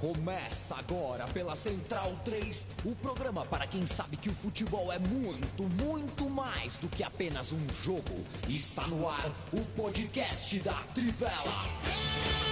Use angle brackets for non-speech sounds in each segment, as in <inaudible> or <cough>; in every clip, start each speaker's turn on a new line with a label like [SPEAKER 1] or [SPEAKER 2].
[SPEAKER 1] Começa agora pela Central 3, o programa para quem sabe que o futebol é muito, muito mais do que apenas um jogo. Está no ar o podcast da Trivela.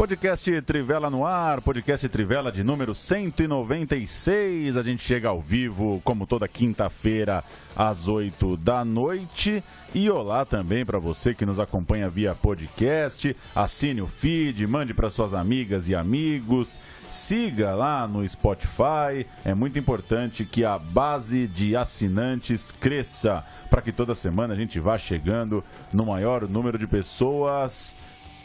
[SPEAKER 2] Podcast Trivela no ar, podcast Trivela de número 196. A gente chega ao vivo, como toda quinta-feira, às 8 da noite. E olá também para você que nos acompanha via podcast. Assine o feed, mande para suas amigas e amigos. Siga lá no Spotify. É muito importante que a base de assinantes cresça para que toda semana a gente vá chegando no maior número de pessoas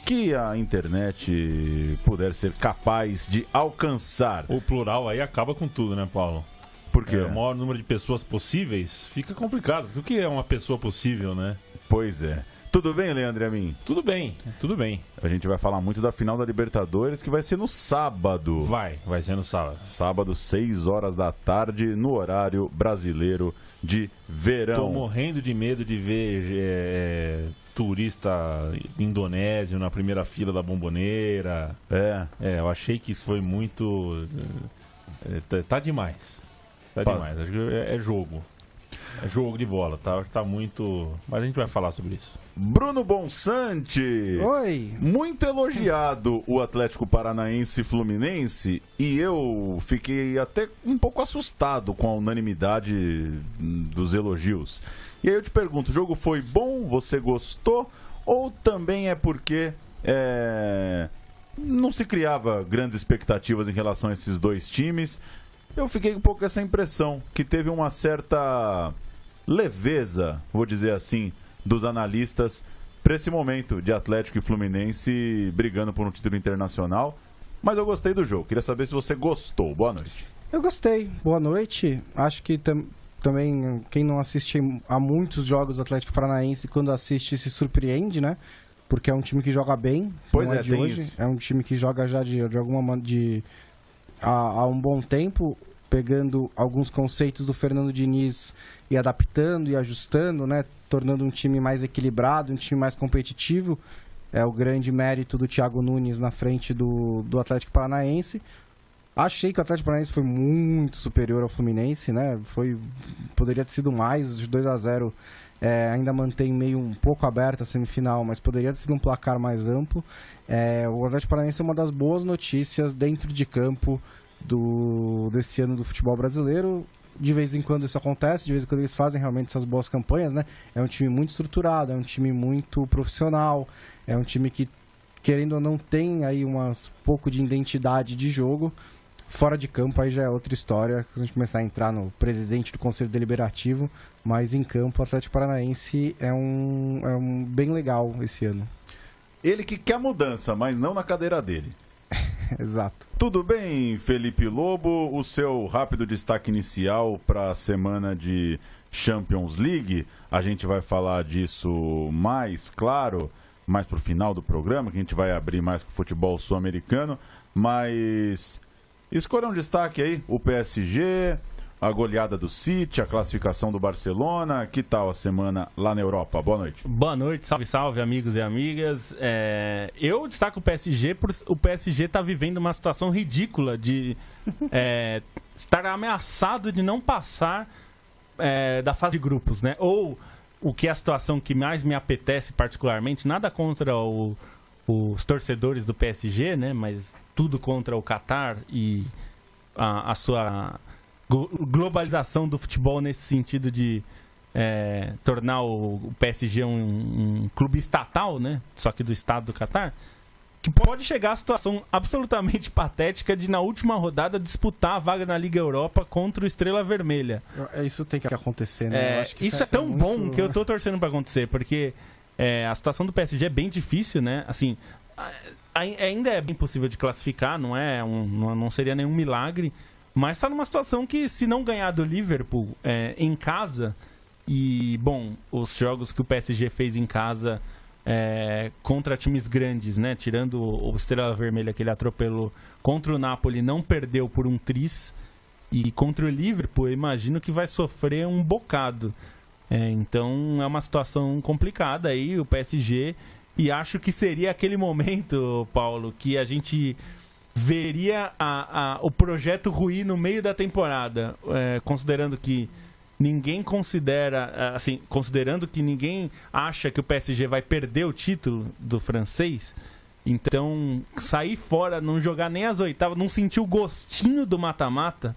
[SPEAKER 2] que a internet puder ser capaz de alcançar.
[SPEAKER 3] O plural aí acaba com tudo, né, Paulo?
[SPEAKER 2] Porque
[SPEAKER 3] É, o maior número de pessoas possíveis fica complicado. O que é uma pessoa possível, né?
[SPEAKER 2] Pois é. Tudo bem, Leandro a mim?
[SPEAKER 3] Tudo bem, tudo bem.
[SPEAKER 2] A gente vai falar muito da final da Libertadores, que vai ser no sábado.
[SPEAKER 3] Vai, vai ser no sábado.
[SPEAKER 2] Sábado, 6 horas da tarde, no horário brasileiro de verão.
[SPEAKER 3] Tô morrendo de medo de ver é, turista indonésio na primeira fila da bomboneira.
[SPEAKER 2] É,
[SPEAKER 3] É, eu achei que isso foi muito. é, tá, tá demais. Tá
[SPEAKER 2] Pá.
[SPEAKER 3] demais. É, é jogo. É jogo de bola, tá? Tá muito. Mas a gente vai falar sobre isso.
[SPEAKER 2] Bruno Bonsante.
[SPEAKER 4] Oi.
[SPEAKER 2] Muito elogiado o Atlético Paranaense e Fluminense e eu fiquei até um pouco assustado com a unanimidade dos elogios. E aí eu te pergunto, o jogo foi bom? Você gostou? Ou também é porque é, não se criava grandes expectativas em relação a esses dois times? Eu fiquei um pouco com essa impressão que teve uma certa leveza, vou dizer assim, dos analistas para esse momento de Atlético e Fluminense brigando por um título internacional. Mas eu gostei do jogo. Queria saber se você gostou. Boa noite.
[SPEAKER 4] Eu gostei. Boa noite. Acho que tam- também quem não assiste a muitos jogos do Atlético Paranaense, quando assiste, se surpreende, né? Porque é um time que joga bem.
[SPEAKER 2] Pois
[SPEAKER 4] não
[SPEAKER 2] é,
[SPEAKER 4] de hoje.
[SPEAKER 2] isso.
[SPEAKER 4] É um time que joga já de, de alguma de há, há um bom tempo, pegando alguns conceitos do Fernando Diniz e adaptando e ajustando, né? Tornando um time mais equilibrado, um time mais competitivo. É o grande mérito do Thiago Nunes na frente do, do Atlético Paranaense. Achei que o Atlético Paranaense foi muito superior ao Fluminense, né? Foi, poderia ter sido mais, de 2 a 0 é, ainda mantém meio um pouco aberta a semifinal, mas poderia ter sido um placar mais amplo. É, o Atlético Paranaense é uma das boas notícias dentro de campo do, desse ano do futebol brasileiro. De vez em quando isso acontece, de vez em quando eles fazem realmente essas boas campanhas, né? É um time muito estruturado, é um time muito profissional, é um time que, querendo ou não, tem aí um pouco de identidade de jogo. Fora de campo aí já é outra história, se a gente começar a entrar no presidente do Conselho Deliberativo, mas em campo o Atlético Paranaense é um, é um bem legal esse ano.
[SPEAKER 2] Ele que quer mudança, mas não na cadeira dele. <laughs>
[SPEAKER 4] Exato.
[SPEAKER 2] Tudo bem, Felipe Lobo? O seu rápido destaque inicial para a semana de Champions League. A gente vai falar disso mais, claro, mais pro final do programa, que a gente vai abrir mais com o futebol sul-americano. Mas escolha um destaque aí: o PSG, a goleada do City, a classificação do Barcelona. Que tal a semana lá na Europa? Boa noite.
[SPEAKER 5] Boa noite, salve, salve, amigos e amigas. É, eu destaco o PSG por o PSG tá vivendo uma situação ridícula de é, estar ameaçado de não passar é, da fase de grupos, né? Ou o que é a situação que mais me apetece particularmente, nada contra o- os torcedores do PSG, né? Mas tudo contra o Qatar e a, a sua globalização do futebol nesse sentido de é, tornar o, PSG um, um clube estatal, né? Só que do estado do Catar. Que pode chegar à situação absolutamente <laughs> patética de, na última rodada, disputar a vaga na Liga Europa contra o Estrela Vermelha.
[SPEAKER 4] Eu- Isso tem que acontecer, né?
[SPEAKER 5] É,
[SPEAKER 4] que
[SPEAKER 5] isso é tão
[SPEAKER 4] muito-
[SPEAKER 5] bom que eu tô torcendo pra acontecer, porque é, a situação do PSG é bem difícil, né? Assim, ainda é bem possível de classificar, não é um, não seria nenhum milagre, mas tá numa situação que se não ganhar do Liverpool é, em casa e bom, os jogos que o PSG fez em casa é, contra times grandes, né? Tirando o o Estrela Vermelha que ele atropelou contra o Napoli, não perdeu por um tris. E contra o Liverpool, eu imagino que vai sofrer um bocado. É, então é uma situação complicada aí, o PSG. E acho que seria aquele momento, Paulo, que a gente veria a- a- o projeto ruir no meio da temporada, é, considerando que ninguém considera, é, assim, considerando que ninguém acha que o PSG vai perder o título do francês. Então, sair fora, não jogar nem as oitavas, não sentir o gostinho do mata-mata,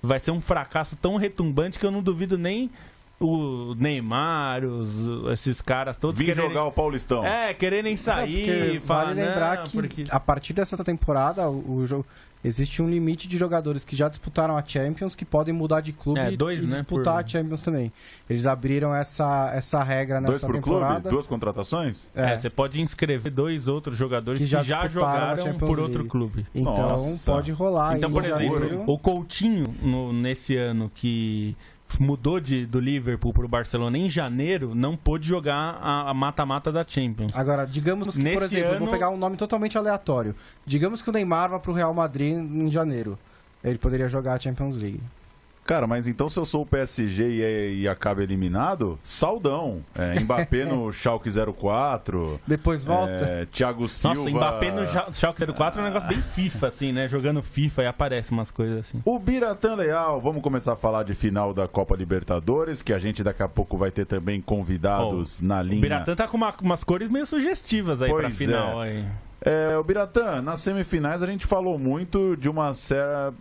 [SPEAKER 5] vai ser um fracasso tão retumbante que eu não duvido nem o Neymar, os, esses caras todos
[SPEAKER 2] Vim
[SPEAKER 5] quererem-
[SPEAKER 2] jogar o Paulistão.
[SPEAKER 5] é, quererem
[SPEAKER 4] É,
[SPEAKER 5] sair, falar,
[SPEAKER 4] vale lembrar
[SPEAKER 5] "Não,
[SPEAKER 4] que
[SPEAKER 5] porque-
[SPEAKER 4] a partir dessa temporada o, o jogo existe um limite de jogadores que já disputaram a Champions que podem mudar de clube
[SPEAKER 5] É, dois,
[SPEAKER 4] e
[SPEAKER 5] né,
[SPEAKER 4] disputar
[SPEAKER 5] por-
[SPEAKER 4] a Champions também. Eles abriram essa, essa regra
[SPEAKER 2] Dois
[SPEAKER 4] nessa
[SPEAKER 2] por
[SPEAKER 4] temporada.
[SPEAKER 2] clube? Duas contratações?
[SPEAKER 4] É,
[SPEAKER 5] É, você pode inscrever dois outros jogadores
[SPEAKER 4] Que
[SPEAKER 5] que
[SPEAKER 4] já
[SPEAKER 5] já,
[SPEAKER 4] disputaram a
[SPEAKER 5] jogaram por outro
[SPEAKER 4] League.
[SPEAKER 5] clube.
[SPEAKER 4] então
[SPEAKER 2] Nossa.
[SPEAKER 4] pode rolar.
[SPEAKER 5] Então, por
[SPEAKER 4] em
[SPEAKER 5] exemplo, o Coutinho, no- nesse ano que mudou de, do Liverpool para o Barcelona em janeiro, não pôde jogar a mata-mata da Champions.
[SPEAKER 4] Agora, digamos que, por
[SPEAKER 5] Nesse
[SPEAKER 4] exemplo, eu vou
[SPEAKER 5] ano-
[SPEAKER 4] pegar um nome totalmente aleatório. Digamos que o Neymar vá pro Real Madrid em janeiro. Ele poderia jogar a Champions League.
[SPEAKER 2] Cara, mas então se eu sou o PSG e, é- e acaba eliminado, saudão. É, Mbappé no <laughs> Schalke 04,
[SPEAKER 4] Depois volta.
[SPEAKER 2] é, Thiago Silva...
[SPEAKER 5] Nossa, Mbappé no Schalke 04 é um negócio bem FIFA, assim, né? Jogando FIFA e aparece umas coisas assim.
[SPEAKER 2] O Biratã Leal, vamos começar a falar de final da Copa Libertadores, que a gente daqui a pouco vai ter também convidados na
[SPEAKER 5] O
[SPEAKER 2] linha.
[SPEAKER 5] Biratã tá com uma- umas cores meio sugestivas aí pra
[SPEAKER 2] Pois
[SPEAKER 5] final. Aí.
[SPEAKER 2] É, o Biratã, nas semifinais a gente falou muito de uma certa.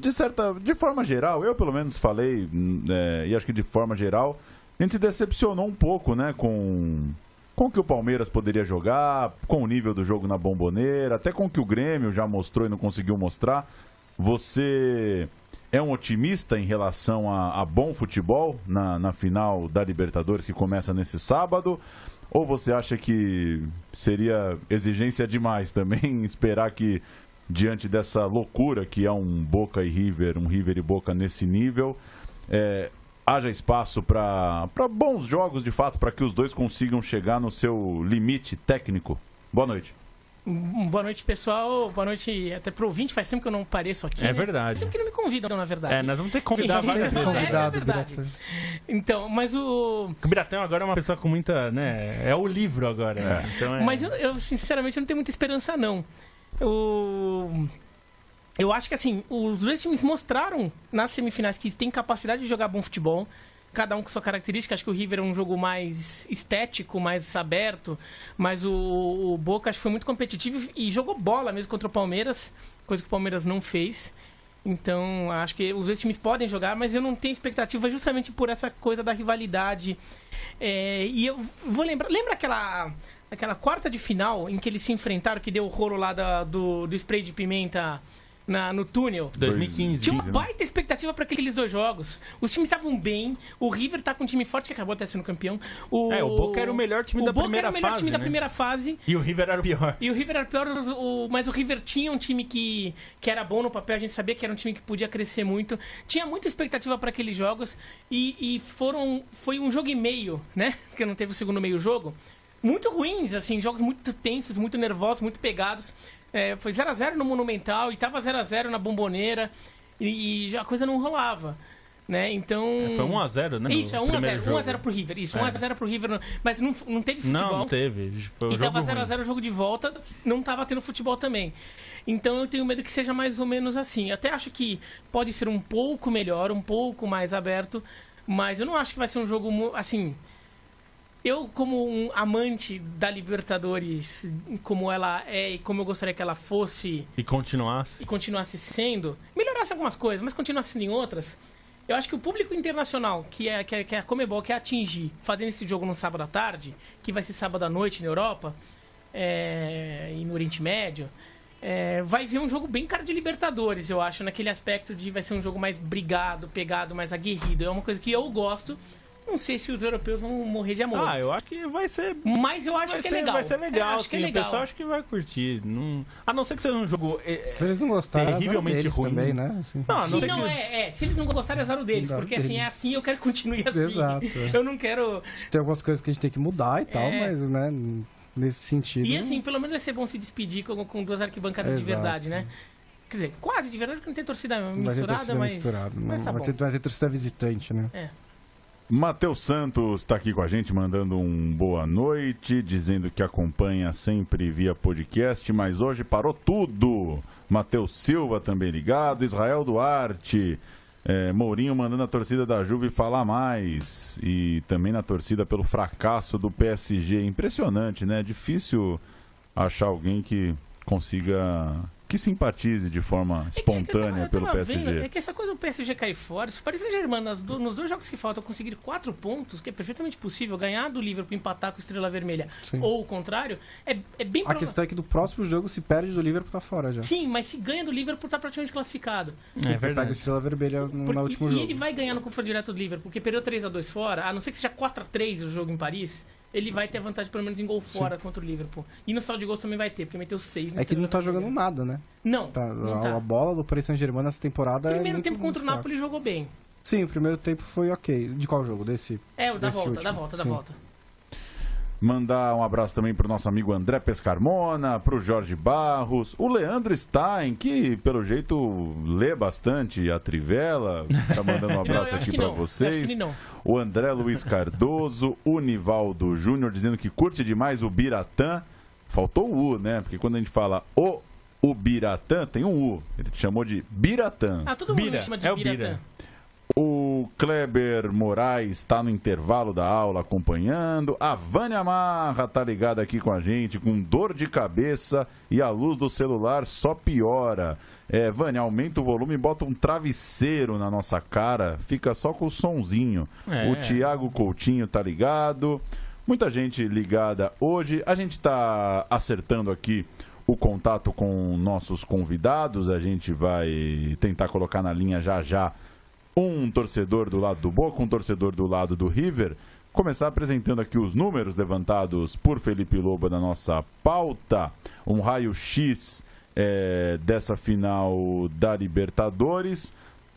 [SPEAKER 2] De certa. De forma geral, eu pelo menos falei, hum, é, e acho que de forma geral, a gente se decepcionou um pouco, né, com. Com o que o Palmeiras poderia jogar, com o nível do jogo na bomboneira, até com o que o Grêmio já mostrou e não conseguiu mostrar. Você é um otimista em relação a, a bom futebol na, na final da Libertadores que começa nesse sábado? Ou você acha que seria exigência demais também <laughs> esperar que, diante dessa loucura que é um Boca e River, um River e Boca nesse nível, é, haja espaço para bons jogos de fato, para que os dois consigam chegar no seu limite técnico? Boa noite.
[SPEAKER 6] Boa noite, pessoal. Boa noite até pro ouvinte. Faz tempo que eu não apareço aqui.
[SPEAKER 5] É
[SPEAKER 6] né?
[SPEAKER 5] verdade.
[SPEAKER 6] Faz tempo que não me convidam, na verdade.
[SPEAKER 5] É, nós vamos ter que convidar
[SPEAKER 6] Sim,
[SPEAKER 5] várias
[SPEAKER 6] sim, <laughs>
[SPEAKER 5] vezes.
[SPEAKER 4] Convidado,
[SPEAKER 6] é verdade.
[SPEAKER 4] Biratã.
[SPEAKER 6] Então, mas o.
[SPEAKER 5] O Biratã agora é uma pessoa com muita, né? É o livro agora. né? Então é...
[SPEAKER 6] Mas eu, eu, sinceramente, não tenho muita esperança, não. Eu. Eu acho que, assim, os dois times mostraram nas semifinais que tem capacidade de jogar bom futebol. Cada um com sua característica. Acho que o River é um jogo mais estético, mais aberto. Mas o, o Boca acho que foi muito competitivo e jogou bola mesmo contra o Palmeiras, coisa que o Palmeiras não fez. Então, acho que os dois times podem jogar, mas eu não tenho expectativa justamente por essa coisa da rivalidade. É, e eu vou lembrar. Lembra aquela, aquela quarta de final em que eles se enfrentaram, que deu o rolo lá da- do, do spray de pimenta na- no túnel?
[SPEAKER 5] 2015.
[SPEAKER 6] Tinha uma
[SPEAKER 2] né?
[SPEAKER 6] baita expectativa para aqueles dois jogos. Os times estavam bem. O River tá com um time forte que acabou até sendo campeão. O,
[SPEAKER 5] É, o Boca era o melhor time
[SPEAKER 6] o
[SPEAKER 5] da
[SPEAKER 6] Boca
[SPEAKER 5] primeira
[SPEAKER 6] era o melhor
[SPEAKER 5] fase,
[SPEAKER 6] time da
[SPEAKER 5] né?
[SPEAKER 6] primeira fase.
[SPEAKER 5] E o River era o pior.
[SPEAKER 6] E o River era pior, o- o- mas o River tinha um time que, que era bom no papel, a gente sabia que era um time que podia crescer muito. Tinha muita expectativa para aqueles jogos e, e foram foi um jogo e meio, né? <laughs> Porque não teve o segundo meio jogo. Muito ruins, assim, jogos muito tensos, muito nervosos, muito pegados. É, foi 0 a 0 no Monumental e tava 0 a 0 na Bomboneira e, e a coisa não rolava. Né? Então.
[SPEAKER 5] Foi 1x0, né?
[SPEAKER 6] Isso, é 1x0.
[SPEAKER 5] primeiro jogo.
[SPEAKER 6] 1x0 pro River. Isso,
[SPEAKER 5] É.
[SPEAKER 6] 1x0 pro River. no- Mas não, não teve futebol.
[SPEAKER 5] Não, não teve. Foi um
[SPEAKER 6] E
[SPEAKER 5] jogo
[SPEAKER 6] tava
[SPEAKER 5] ruim.
[SPEAKER 6] 0x0 o jogo de volta, não tava tendo futebol também. Então eu tenho medo que seja mais ou menos assim. Eu até acho que pode ser um pouco melhor, um pouco mais aberto, mas eu não acho que vai ser um jogo assim. Eu, como um amante da Libertadores, como ela é e como eu gostaria que ela fosse
[SPEAKER 5] E continuasse.
[SPEAKER 6] e continuasse sendo, melhorasse algumas coisas, mas continuasse em outras. Eu acho que o público internacional, que é, que é, que é a Comebol, quer atingir, fazendo esse jogo no sábado à tarde, que vai ser sábado à noite na Europa é, e no Oriente Médio, é, vai ver um jogo bem cara de Libertadores, eu acho, naquele aspecto de vai ser um jogo mais brigado, pegado, mais aguerrido. É uma coisa que eu gosto. Não sei se os europeus vão morrer de amor.
[SPEAKER 5] Ah, eu acho que vai ser.
[SPEAKER 6] Mas eu acho que
[SPEAKER 5] ser,
[SPEAKER 6] é legal.
[SPEAKER 5] Vai ser legal,
[SPEAKER 6] É, acho
[SPEAKER 5] sim.
[SPEAKER 6] que é legal.
[SPEAKER 5] O pessoal acho que vai curtir. Não... A não ser que seja um jogo. é,
[SPEAKER 4] Se eles não gostarem,
[SPEAKER 5] Terrivelmente ruim.
[SPEAKER 4] também, né? Assim.
[SPEAKER 5] Não, a não ser
[SPEAKER 6] não,
[SPEAKER 5] que.
[SPEAKER 6] é, é. Se eles não gostarem, é azar o deles.
[SPEAKER 4] Azar
[SPEAKER 6] Porque
[SPEAKER 4] deles.
[SPEAKER 6] assim, é assim, eu quero que continue assim.
[SPEAKER 4] Exato. <laughs>
[SPEAKER 6] Eu não quero.
[SPEAKER 4] Tem algumas coisas que a gente tem que mudar e tal,
[SPEAKER 6] É.
[SPEAKER 4] mas, né, nesse sentido...
[SPEAKER 6] E assim, pelo menos vai ser bom se despedir com, com duas arquibancadas de
[SPEAKER 4] Exato.
[SPEAKER 6] verdade, né? Quer dizer, quase de verdade, porque não tem torcida
[SPEAKER 4] não vai ter
[SPEAKER 6] misturada,
[SPEAKER 4] torcida
[SPEAKER 6] mas.
[SPEAKER 4] misturada, não.
[SPEAKER 6] mas tá
[SPEAKER 4] vai, ter, vai ter torcida visitante, né?
[SPEAKER 2] Matheus Santos está aqui com a gente, mandando um boa noite, dizendo que acompanha sempre via podcast, mas hoje parou tudo. Matheus Silva também ligado, Israel Duarte, é, Mourinho mandando a torcida da Juve falar mais. E também na torcida pelo fracasso do PSG. Impressionante, né? Difícil achar alguém que consiga. Que simpatize de forma espontânea
[SPEAKER 6] É que
[SPEAKER 2] pelo
[SPEAKER 6] eu tava
[SPEAKER 2] PSG.
[SPEAKER 6] vendo, é que essa coisa do PSG cair fora, se o Paris Saint-Germain, nas do- nos dois jogos que faltam, conseguir quatro pontos, que é perfeitamente possível, ganhar do Liverpool, empatar com o Estrela Vermelha,
[SPEAKER 4] Sim.
[SPEAKER 6] ou o contrário, é, é bem
[SPEAKER 4] A
[SPEAKER 6] provável.
[SPEAKER 4] questão é que do próximo jogo se perde do Liverpool tá fora já.
[SPEAKER 6] Sim, mas se ganha do Liverpool, tá praticamente classificado.
[SPEAKER 5] É
[SPEAKER 4] Pega o
[SPEAKER 5] verdade.
[SPEAKER 4] Estrela Vermelha no,
[SPEAKER 6] Por-
[SPEAKER 4] no último
[SPEAKER 6] e
[SPEAKER 4] jogo.
[SPEAKER 6] ele vai ganhar no confronto direto do Liverpool, porque perdeu 3x2 fora, a não ser que seja 4x3 o jogo em Paris, ele vai ter vantagem pelo menos em gol fora contra o Liverpool. E no saldo de gols também vai ter, porque meteu 6 no
[SPEAKER 4] É que ele não tá jogando nada, né?
[SPEAKER 6] Não,
[SPEAKER 4] Tá,
[SPEAKER 6] não
[SPEAKER 4] a,
[SPEAKER 6] tá.
[SPEAKER 4] a bola do Paris Saint-Germain nessa temporada é
[SPEAKER 6] Primeiro
[SPEAKER 4] muito,
[SPEAKER 6] tempo contra o
[SPEAKER 4] muito
[SPEAKER 6] Napoli jogou bem.
[SPEAKER 4] Sim, o primeiro tempo foi ok. De qual jogo? Desse?
[SPEAKER 6] É, o da volta,
[SPEAKER 4] último,
[SPEAKER 6] da volta, da
[SPEAKER 4] sim.
[SPEAKER 6] volta.
[SPEAKER 2] Mandar um abraço também pro nosso amigo André Pescarmona, pro Jorge Barros, o Leandro Stein, que pelo jeito lê bastante a Trivela, tá mandando um <laughs> abraço aqui
[SPEAKER 6] não, eu acho
[SPEAKER 2] vocês. O André Luiz Cardoso, o Nivaldo Júnior dizendo que curte demais o Biratã. Faltou o U, né? Porque quando a gente fala o Ubiratã, tem um U. Ele te chamou de Biratã.
[SPEAKER 6] Ah, todo mundo
[SPEAKER 5] Bira,
[SPEAKER 6] me chama de
[SPEAKER 5] é o
[SPEAKER 6] Biratã.
[SPEAKER 5] Bira.
[SPEAKER 2] O Kleber Moraes está no intervalo da aula acompanhando. A Vânia Marra tá ligada aqui com a gente, com dor de cabeça e a luz do celular só piora. É, Vânia, aumenta o volume e bota um travesseiro na nossa cara, fica só com o sonzinho.
[SPEAKER 5] É.
[SPEAKER 2] O Tiago Coutinho tá ligado. Muita gente ligada hoje. A gente tá acertando aqui o contato com nossos convidados. A gente vai tentar colocar na linha já já um torcedor do lado do Boca, um torcedor do lado do River. Começar apresentando aqui os números levantados por Felipe Lobo na nossa pauta. Um raio-x é, dessa final da Libertadores.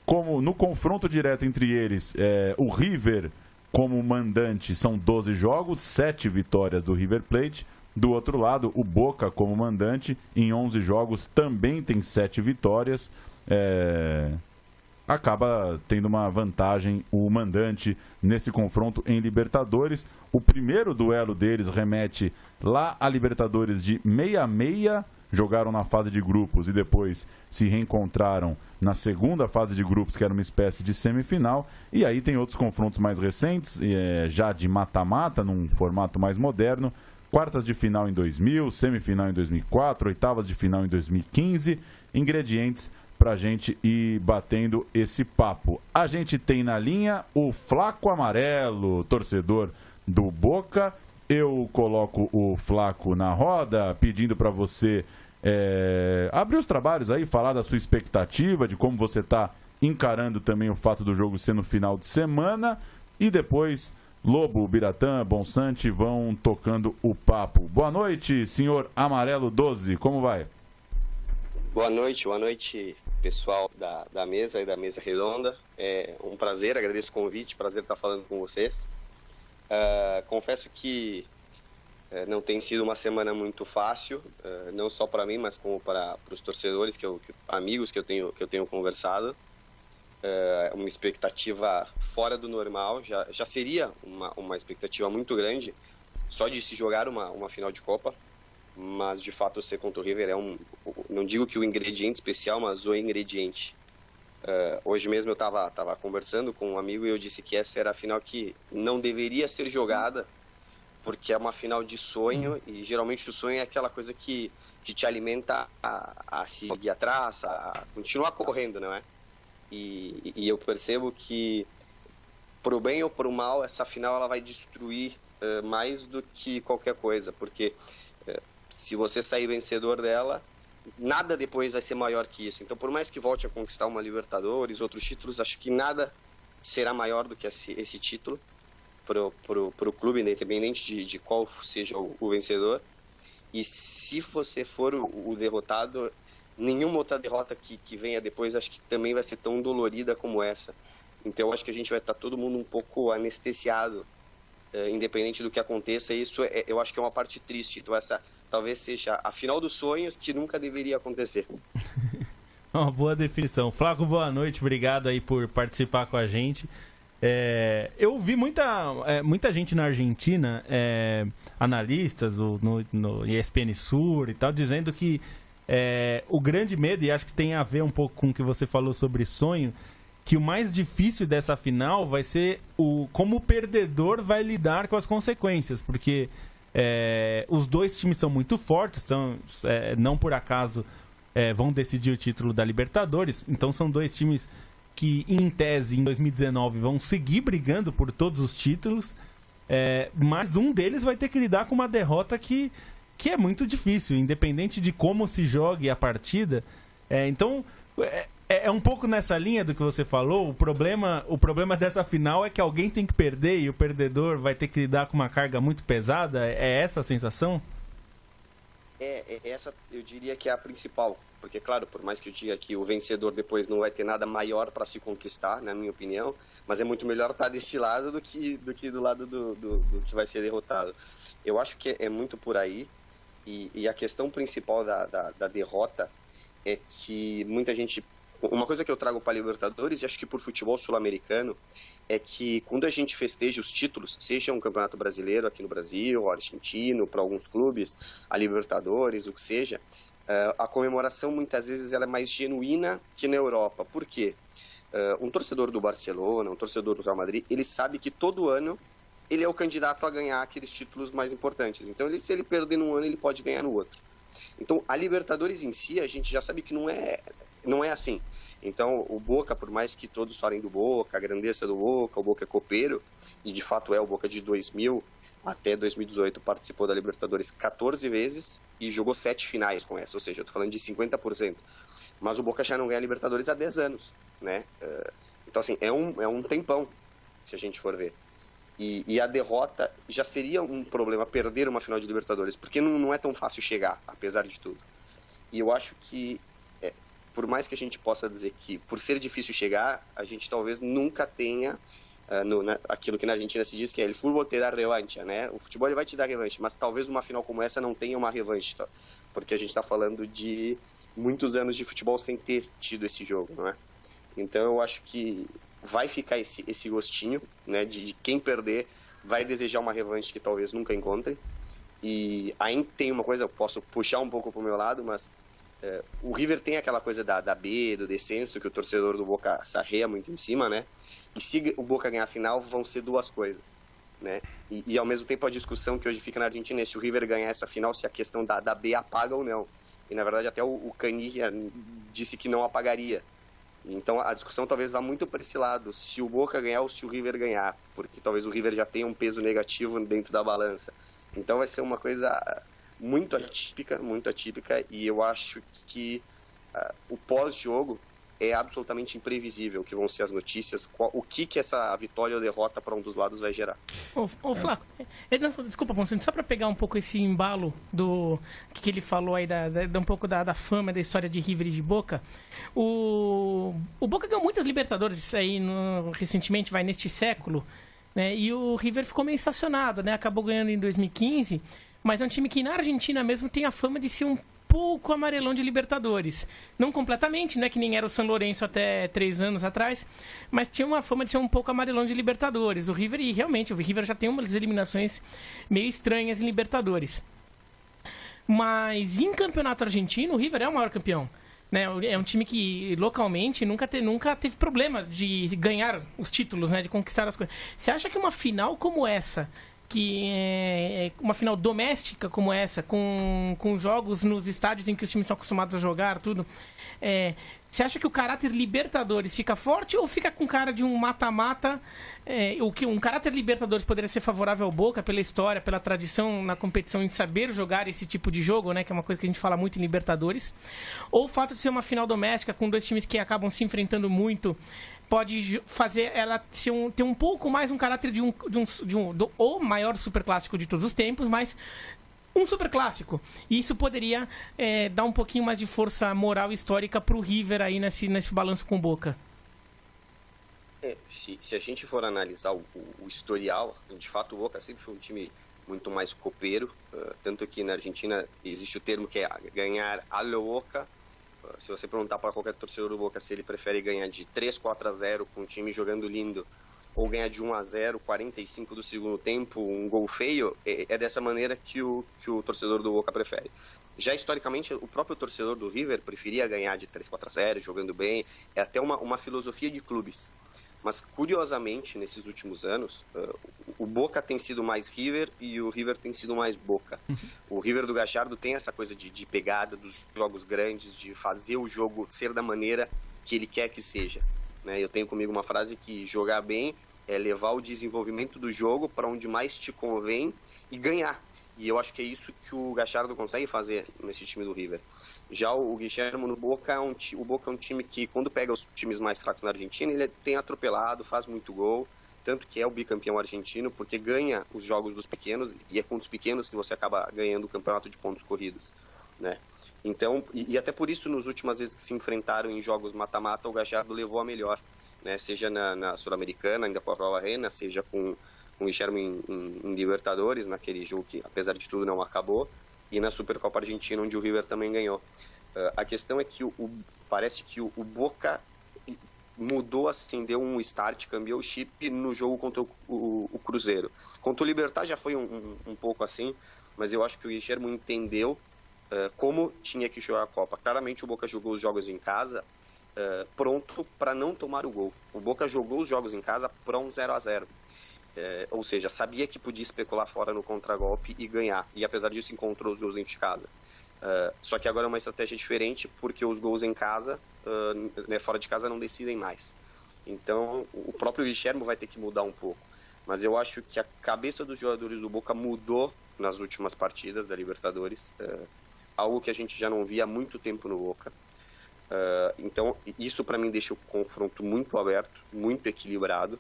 [SPEAKER 2] Como no confronto direto entre eles, é, o River como mandante são 12 jogos, 7 vitórias do River Plate. Do outro lado, o Boca como mandante em 11 jogos também tem 7 vitórias. É, acaba tendo uma vantagem o mandante nesse confronto em Libertadores. O primeiro duelo deles remete lá a Libertadores de 66, jogaram na fase de grupos e depois se reencontraram na segunda fase de grupos, que era uma espécie de semifinal. E aí tem outros confrontos mais recentes, eh, já de mata-mata, num formato mais moderno. Quartas de final em 2000, semifinal em 2004, oitavas de final em 2015. Ingredientes pra gente ir batendo esse papo. A gente tem na linha o Flaco Amarelo, torcedor do Boca. Eu coloco o Flaco na roda, pedindo pra você é, abrir os trabalhos aí, falar da sua expectativa, de como você tá encarando também o fato do jogo ser no final de semana. E depois, Lobo, Biratã, Bonsante vão tocando o papo. Boa noite, senhor Amarelo 12, como vai?
[SPEAKER 7] Boa noite, boa noite, pessoal da, da mesa e da mesa redonda. É um prazer, agradeço o convite, prazer estar falando com vocês. Ah, confesso que eh, não tem sido uma semana muito fácil, eh, não só para mim, mas como para os torcedores, que eu, que- amigos que eu tenho, que eu tenho conversado. É uma expectativa fora do normal, já, já seria uma, uma expectativa muito grande só de se jogar uma, uma final de Copa mas de fato ser contra o River é um, não digo que o ingrediente especial, mas o ingrediente. Eh, hoje mesmo eu estava tava conversando com um amigo e eu disse que essa era a final que não deveria ser jogada, porque é uma final de sonho e geralmente o sonho é aquela coisa que, que te alimenta a, a seguir atrás, a continuar correndo, não é? E, e eu percebo que pro bem ou pro mal essa final ela vai destruir eh, mais do que qualquer coisa, porque eh, se você sair vencedor dela, nada depois vai ser maior que isso. Então, por mais que volte a conquistar uma Libertadores, outros títulos, acho que nada será maior do que esse, esse título. pro, pro clube, independente de, de qual seja o, o vencedor. E se você for o, o derrotado, nenhuma outra derrota que, que venha depois acho que também vai ser tão dolorida como essa. Então acho que a gente vai estar todo mundo um pouco anestesiado, eh, independente do que aconteça. Isso é, eu acho que é uma parte triste. Então essa talvez seja a final dos sonhos que nunca deveria acontecer. <laughs>
[SPEAKER 5] Uma boa definição. Flaco, boa noite. Obrigado aí por participar com a gente. É, eu vi muita, é, muita gente na Argentina, é, analistas do, no, no ESPN Sur e tal, dizendo que é, o grande medo, e acho que tem a ver um pouco com o que você falou sobre sonho, que o mais difícil dessa final vai ser o como o perdedor vai lidar com as consequências, porque é, os dois times são muito fortes, são, é, não por acaso é, vão decidir o título da Libertadores, então são dois times que, em tese, em 2019 vão seguir brigando por todos os títulos, é, mas um deles vai ter que lidar com uma derrota que, que é muito difícil, independente de como se jogue a partida. É, então, é, é, é, um pouco nessa linha do que você falou. O problema, o problema dessa final é que alguém tem que perder e o perdedor vai ter que lidar com uma carga muito pesada. É essa a sensação?
[SPEAKER 7] É, é essa eu diria que é a principal. Porque, claro, por mais que eu diga que o vencedor depois não vai ter nada maior para se conquistar, na minha opinião, mas é muito melhor estar desse lado do que do, que do lado do, do, do que vai ser derrotado. Eu acho que é muito por aí. E, e a questão principal da, da, da derrota é que muita gente uma coisa que eu trago para Libertadores, e acho que por futebol sul-americano, é que quando a gente festeja os títulos, seja um campeonato brasileiro aqui no Brasil, argentino, para alguns clubes, a Libertadores, o que seja, eh, a comemoração muitas vezes ela é mais genuína que na Europa. Por quê? Eh, um torcedor do Barcelona, um torcedor do Real Madrid, ele sabe que todo ano ele é o candidato a ganhar aqueles títulos mais importantes. Então, ele, se ele perder num ano, ele pode ganhar no outro. Então, a Libertadores em si, a gente já sabe que não é, não é assim. Então, o Boca, por mais que todos falem do Boca, a grandeza do Boca, o Boca é copeiro, e de fato é o Boca de 2000 até 2018 participou da Libertadores 14 vezes e jogou 7 finais com essa, ou seja, eu estou falando de 50%. Mas o Boca já não ganha a Libertadores há 10 anos, né? Eh, então, assim, é um, é um tempão, se a gente for ver. E, e, a derrota já seria um problema, perder uma final de Libertadores, porque não, não é tão fácil chegar, apesar de tudo. E eu acho que por mais que a gente possa dizer que, por ser difícil chegar, a gente talvez nunca tenha uh, no, na, aquilo que na Argentina se diz que é o futebol te dá revanche, né? O futebol vai te dar revanche, mas talvez uma final como essa não tenha uma revanche, tá? porque a gente está falando de muitos anos de futebol sem ter tido esse jogo, não é? Então eu acho que vai ficar esse, esse gostinho, né, de, de quem perder vai desejar uma revanche que talvez nunca encontre. E ainda tem uma coisa, eu posso puxar um pouco para o meu lado, mas é, o River tem aquela coisa da, da B, do descenso, que o torcedor do Boca sarreia muito em cima, né? E se o Boca ganhar a final, vão ser duas coisas, né? E, e, ao mesmo tempo a discussão que hoje fica na Argentina é se o River ganhar essa final, se a questão da, da B apaga ou não. E na verdade até o, o Canilla disse que não apagaria. Então a discussão talvez vá muito para esse lado, se o Boca ganhar ou se o River ganhar, porque talvez o River já tenha um peso negativo dentro da balança. Então vai ser uma coisa muito atípica, muito atípica, e eu acho que uh, o pós-jogo é absolutamente imprevisível que vão ser as notícias, qual, o que que essa vitória ou derrota para um dos lados vai gerar.
[SPEAKER 6] Ô, ô Flaco, é, desculpa, Poncinho, só para pegar um pouco esse embalo do que, que ele falou aí, da, da, um pouco da, da, fama da história de River e de Boca, o, o Boca ganhou muitas Libertadores aí no, recentemente, vai neste século, né, e o River ficou meio estacionado, né, acabou ganhando em 2015, mas é um time que na Argentina mesmo tem a fama de ser um pouco amarelão de Libertadores. Não completamente, né? Que nem era o São Lourenço até três anos atrás, mas tinha uma fama de ser um pouco amarelão de Libertadores. O River, e realmente, o River já tem umas eliminações meio estranhas em Libertadores. Mas em campeonato argentino, o River é o maior campeão. Né? É um time que localmente nunca, te, nunca teve problema de ganhar os títulos, né? de conquistar as coisas. Você acha que uma final como essa que é, é uma final doméstica como essa, com, com jogos nos estádios em que os times são acostumados a jogar, tudo, é, você acha que o caráter Libertadores fica forte ou fica com cara de um mata-mata? É, o que um caráter Libertadores poderia ser favorável ao Boca pela história, pela tradição na competição em saber jogar esse tipo de jogo, né? Que é uma coisa que a gente fala muito em Libertadores. Ou o fato de ser uma final doméstica com dois times que acabam se enfrentando muito pode fazer ela ser um, ter um pouco mais um caráter de um, de um, de um do, o maior superclássico de todos os tempos, mas um superclássico. E isso poderia é, dar um pouquinho mais de força moral e histórica para o River aí nesse, nesse balanço com Boca.
[SPEAKER 7] É, se, se, a gente for analisar o, o, historial, de fato o Boca sempre foi um time muito mais copeiro, uh, tanto que na Argentina existe o termo que é ganhar a Boca. Se você perguntar para qualquer torcedor do Boca se ele prefere ganhar de 3, 4 a 0 com o time jogando lindo ou ganhar de 1 a 0, 45 do segundo tempo, um gol feio, é, é dessa maneira que o, que o torcedor do Boca prefere. Já historicamente, o próprio torcedor do River preferia ganhar de 3, 4 a 0, jogando bem. É até uma, uma filosofia de clubes. Mas, curiosamente, nesses últimos anos, uh, o Boca tem sido mais River e o River tem sido mais Boca. o River do Gachardo tem essa coisa de, de pegada dos jogos grandes, de fazer o jogo ser da maneira que ele quer que seja. Né? Eu tenho comigo uma frase que jogar bem é levar o desenvolvimento do jogo para onde mais te convém e ganhar. E eu acho que é isso que o Gachardo consegue fazer nesse time do River. Já o Guilherme no Boca é um, o Boca é um time que, quando pega os times mais fracos na Argentina, ele tem atropelado, faz muito gol, tanto que é o bicampeão argentino, porque ganha os jogos dos pequenos, e é com os pequenos que você acaba ganhando o campeonato de pontos corridos. Né? Então, e, e até por isso, nas últimas vezes que se enfrentaram em jogos mata-mata, o Gajardo levou a melhor, né? seja na, na Sul-Americana, ainda com a Prova Arena, seja com, com o Guilherme em, em, em, Libertadores, naquele jogo que, apesar de tudo, não acabou, e na Supercopa Argentina, onde o River também ganhou. Uh, a questão é que o, o parece que o, o, Boca mudou, assim, deu um start, cambiou o chip no jogo contra o, o Cruzeiro. Contra o Libertar já foi um, um, um pouco assim, mas eu acho que o Guilherme entendeu uh, como tinha que jogar a Copa. Claramente o Boca jogou os jogos em casa uh, pronto para não tomar o gol. O Boca jogou os jogos em casa para um 0 a 0 uh, eh, ou seja, sabia que podia especular fora no contragolpe e ganhar. E apesar disso encontrou os gols dentro de casa. só que agora é uma estratégia diferente porque os gols em casa, né, fora de casa, não decidem mais. Então o próprio Guilherme vai ter que mudar um pouco. Mas eu acho que a cabeça dos jogadores do Boca mudou nas últimas partidas da Libertadores algo que a gente já não via há muito tempo no Boca. Uh, então, isso para mim deixa o confronto muito aberto, muito equilibrado.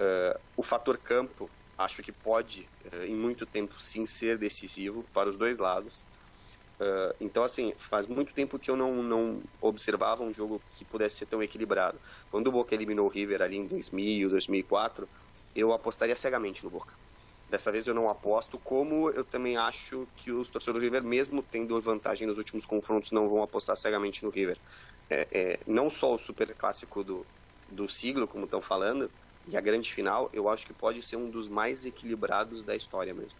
[SPEAKER 7] Uh, o fator campo, acho que pode, uh, em muito tempo, sim ser decisivo para os dois lados. então, assim, faz muito tempo que eu não, não observava um jogo que pudesse ser tão equilibrado. Quando o Boca eliminou o River ali em 2000, 2004, eu apostaria cegamente no Boca. Dessa vez eu não aposto, como eu também acho que os torcedores do River, mesmo tendo vantagem nos últimos confrontos, não vão apostar cegamente no River. É, é, não só o super clássico do, do siglo, como estão falando, e a grande final, eu acho que pode ser um dos mais equilibrados da história mesmo.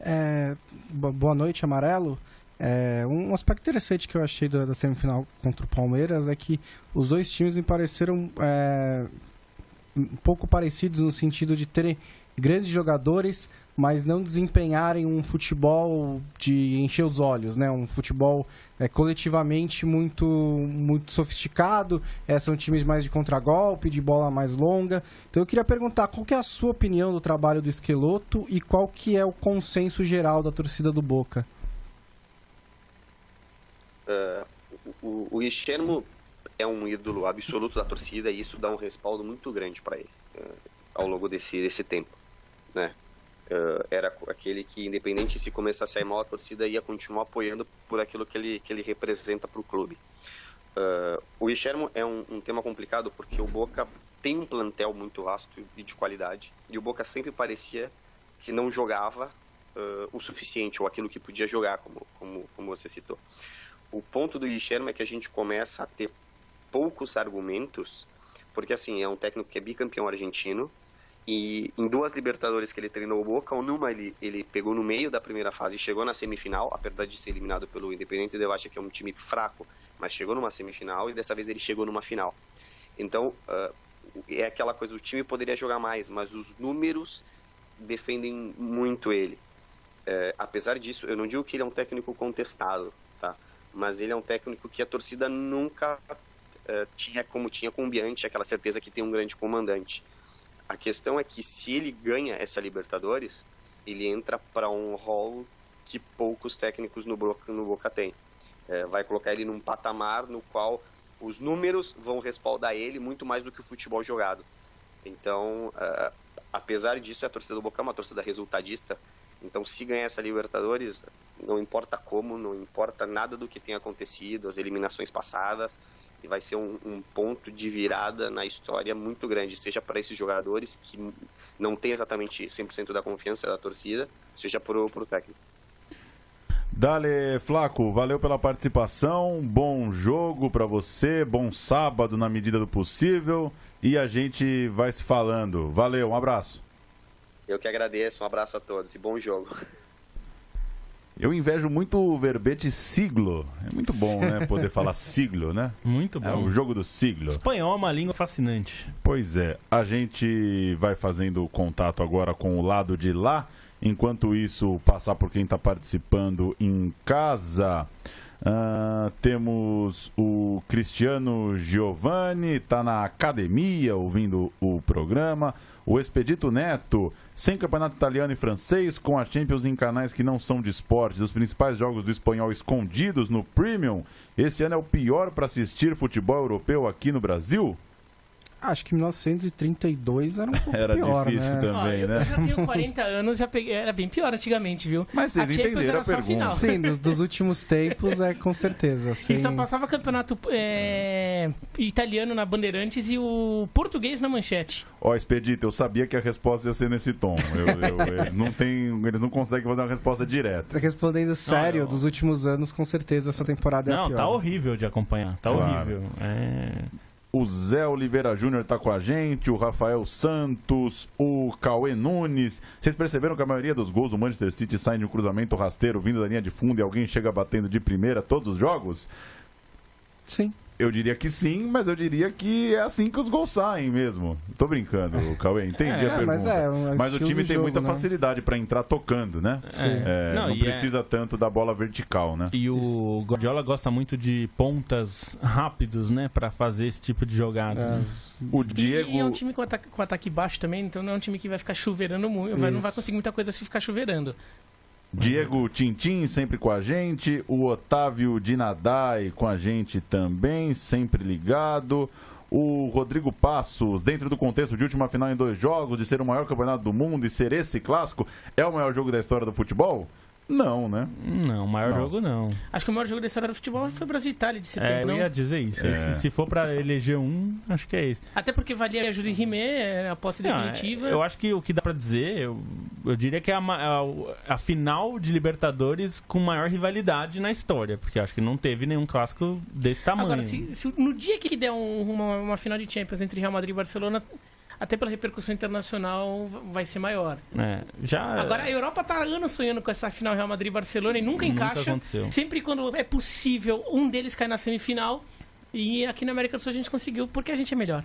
[SPEAKER 4] É, boa noite, Amarelo. É, um aspecto interessante que eu achei da, semifinal contra o Palmeiras é que os dois times me pareceram é, um pouco parecidos no sentido de terem grandes jogadores, mas não desempenharem um futebol de encher os olhos, né? Um futebol é, coletivamente muito muito sofisticado. É, são times mais de contragolpe, de bola mais longa. Então eu queria perguntar qual que é a sua opinião do trabalho do Esqueloto e qual que é o consenso geral da torcida do Boca.
[SPEAKER 7] Uh, o, o é um ídolo absoluto da torcida e isso dá um respaldo muito grande para ele uh, ao longo desse, desse tempo né? Uh, era aquele que, independente se começasse a sair mal, a torcida ia continuar apoiando por aquilo que ele, que ele representa para o clube. Uh, o Guilherme é um, um, tema complicado porque o Boca tem um plantel muito vasto e de qualidade, e o Boca sempre parecia que não jogava uh, o suficiente, ou aquilo que podia jogar, como, como, como você citou. O ponto do Guilherme é que a gente começa a ter poucos argumentos, porque assim, é um técnico que é bicampeão argentino, e em duas Libertadores que ele treinou o Boca, numa ele, ele pegou no meio da primeira fase e chegou na semifinal, apesar de ser eliminado pelo Independente eu acho que é um time fraco, mas chegou numa semifinal e dessa vez ele chegou numa final. Então, uh, é aquela coisa, o time poderia jogar mais, mas os números defendem muito ele. Uh, apesar disso, eu não digo que ele é um técnico contestado, tá? Mas ele é um técnico que a torcida nunca uh, tinha como tinha com o Bianchi, aquela certeza que tem um grande comandante. A questão é que se ele ganha essa Libertadores, ele entra para um rol que poucos técnicos no Boca, no Boca têm. É, vai colocar ele num patamar no qual os números vão respaldar ele muito mais do que o futebol jogado. Então, uh, apesar disso, a torcida do Boca é uma torcida resultadista. Então, se ganhar essa Libertadores, não importa como, não importa nada do que tenha acontecido, as eliminações passadas, e vai ser um, um ponto de virada na história muito grande, seja para esses jogadores que não têm exatamente 100% da confiança da torcida, seja para o técnico.
[SPEAKER 2] Dale Flaco, valeu pela participação, bom jogo para você, bom sábado na medida do possível e a gente vai se falando. Valeu, um abraço.
[SPEAKER 7] Eu que agradeço, um abraço a todos e bom jogo. <laughs>
[SPEAKER 2] Eu invejo muito o verbete siglo. É muito bom, né? <laughs> Poder falar siglo, né?
[SPEAKER 5] Muito bom. É
[SPEAKER 2] o jogo do siglo.
[SPEAKER 5] Espanhol é uma língua fascinante.
[SPEAKER 2] Pois é. A gente vai fazendo contato agora com o lado de lá. Enquanto isso, passar por quem está participando em casa. Uh, temos o Cristiano Giovanni, está na academia ouvindo o programa. O Expedito Neto, sem campeonato italiano e francês, com a Champions em canais que não são de esportes, os principais jogos do espanhol escondidos no Premium. Esse ano é o pior para assistir futebol europeu aqui no Brasil?
[SPEAKER 4] Acho que 1932 era um pouco <laughs>
[SPEAKER 2] era
[SPEAKER 4] pior,
[SPEAKER 2] difícil
[SPEAKER 4] né?
[SPEAKER 2] também,
[SPEAKER 6] Ó,
[SPEAKER 2] né?
[SPEAKER 6] Eu já tenho <laughs> 40 anos, já peguei, era bem pior antigamente, viu?
[SPEAKER 2] Mas vocês
[SPEAKER 6] a
[SPEAKER 2] entenderam
[SPEAKER 6] era
[SPEAKER 2] a pergunta.
[SPEAKER 6] final.
[SPEAKER 4] Sim, dos, dos <laughs> últimos tempos é com certeza.
[SPEAKER 6] E só passava campeonato é, italiano na Bandeirantes e o português na manchete.
[SPEAKER 2] Ó, Expedito, eu sabia que a resposta ia ser nesse tom. Eu- eu- eles, não têm, eles não conseguem fazer uma resposta direta.
[SPEAKER 4] Respondendo sério,
[SPEAKER 5] eu-
[SPEAKER 4] dos últimos anos, com certeza essa temporada é a
[SPEAKER 5] Não,
[SPEAKER 4] pior.
[SPEAKER 5] tá horrível de acompanhar. Tá
[SPEAKER 2] Claro.
[SPEAKER 5] horrível. É...
[SPEAKER 2] O Zé Oliveira Júnior tá com a gente, o Rafael Santos, o Cauê Nunes. Vocês perceberam que a maioria dos gols do Manchester City saem de um cruzamento rasteiro vindo da linha de fundo e alguém chega batendo de primeira todos os jogos?
[SPEAKER 4] Sim.
[SPEAKER 2] Eu diria que sim, mas eu diria que é assim que os gols saem mesmo. Tô brincando, Cauê, entendi
[SPEAKER 5] É,
[SPEAKER 2] a pergunta.
[SPEAKER 4] mas é, um
[SPEAKER 2] Mas o time tem
[SPEAKER 4] jogo,
[SPEAKER 2] muita
[SPEAKER 4] né?
[SPEAKER 2] facilidade pra entrar tocando, né?
[SPEAKER 4] Sim.
[SPEAKER 2] É,
[SPEAKER 5] Não,
[SPEAKER 2] não,
[SPEAKER 5] é-
[SPEAKER 2] precisa tanto da bola vertical, né?
[SPEAKER 5] E o Guardiola gosta muito de pontas rápidos, né? Pra fazer esse tipo de jogada.
[SPEAKER 4] É,
[SPEAKER 2] O
[SPEAKER 6] E-
[SPEAKER 2] Diego.
[SPEAKER 6] E é um time com ataque, com ataque baixo também, então não é um time que vai ficar chuveirando muito, vai- não vai
[SPEAKER 4] Isso.
[SPEAKER 6] conseguir muita coisa se ficar chuveirando.
[SPEAKER 2] Diego Tintim sempre com a gente, o Otávio Dinadai com a gente também, sempre ligado. O Rodrigo Passos, dentro do contexto de última final em dois jogos, de ser o maior campeonato do mundo e ser esse clássico, é o maior jogo da história do futebol? Não, né?
[SPEAKER 5] Não, o maior
[SPEAKER 2] Não.
[SPEAKER 5] jogo não.
[SPEAKER 6] Acho que o maior jogo da história do futebol foi Brasil e Itália de
[SPEAKER 5] É,
[SPEAKER 6] setembro,
[SPEAKER 5] eu
[SPEAKER 6] não?
[SPEAKER 5] ia dizer isso.
[SPEAKER 2] É.
[SPEAKER 5] Se, se for pra eleger um, acho que é esse.
[SPEAKER 6] Até porque valia a Júlio Rimé, é a posse
[SPEAKER 5] Não,
[SPEAKER 6] definitiva.
[SPEAKER 5] é, eu acho que o que dá pra dizer, eu, eu diria que é a, a- a final de Libertadores com maior rivalidade na história, porque eu acho que não teve nenhum clássico desse tamanho.
[SPEAKER 6] Agora, se, se no dia que der um- uma, uma final de Champions entre Real Madrid e Barcelona, até pela repercussão internacional, vai ser maior.
[SPEAKER 5] É, já
[SPEAKER 6] Agora, a Europa tá há anos sonhando com essa final Real Madrid e Barcelona e nunca
[SPEAKER 5] Nunca
[SPEAKER 6] encaixa.
[SPEAKER 5] aconteceu.
[SPEAKER 6] Sempre quando é possível, um deles cai na semifinal. E aqui na América do Sul a gente conseguiu porque a gente é melhor.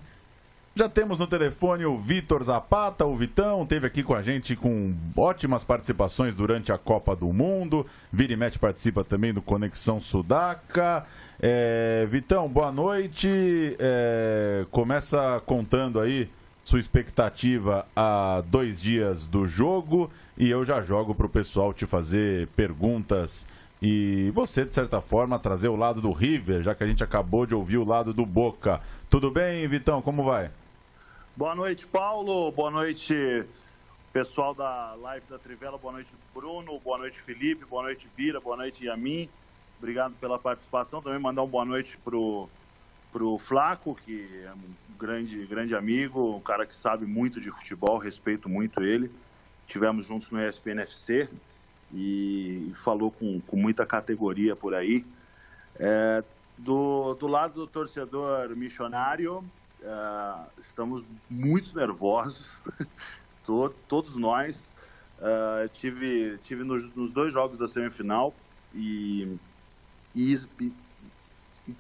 [SPEAKER 2] Já temos no telefone o Vitor Zapata, o Vitão, teve aqui com a gente com ótimas participações durante a Copa do Mundo. Vira e Mete participa também do Conexão Sudaca. É, Vitão, boa noite. É, começa contando aí sua expectativa há dois dias do jogo e eu já jogo pro pessoal te fazer perguntas e você, de certa forma, trazer o lado do River, já que a gente acabou de ouvir o lado do Boca. Tudo bem, Vitão? Como vai?
[SPEAKER 8] Boa noite, Paulo. Boa noite, pessoal da live da Trivela. Boa noite, Bruno. Boa noite, Felipe. Boa noite, Bira. Boa noite, Yamin. Obrigado pela participação. Também mandar uma boa noite pro, pro Flaco, que é um grande, grande amigo, um cara que sabe muito de futebol, respeito muito ele. Tivemos juntos no ESPN FC e falou com, com muita categoria por aí. É, do, do lado do torcedor missionário, ah, estamos muito nervosos, <laughs> To- todos nós. Ah, tive tive nos, nos dois jogos da semifinal e- e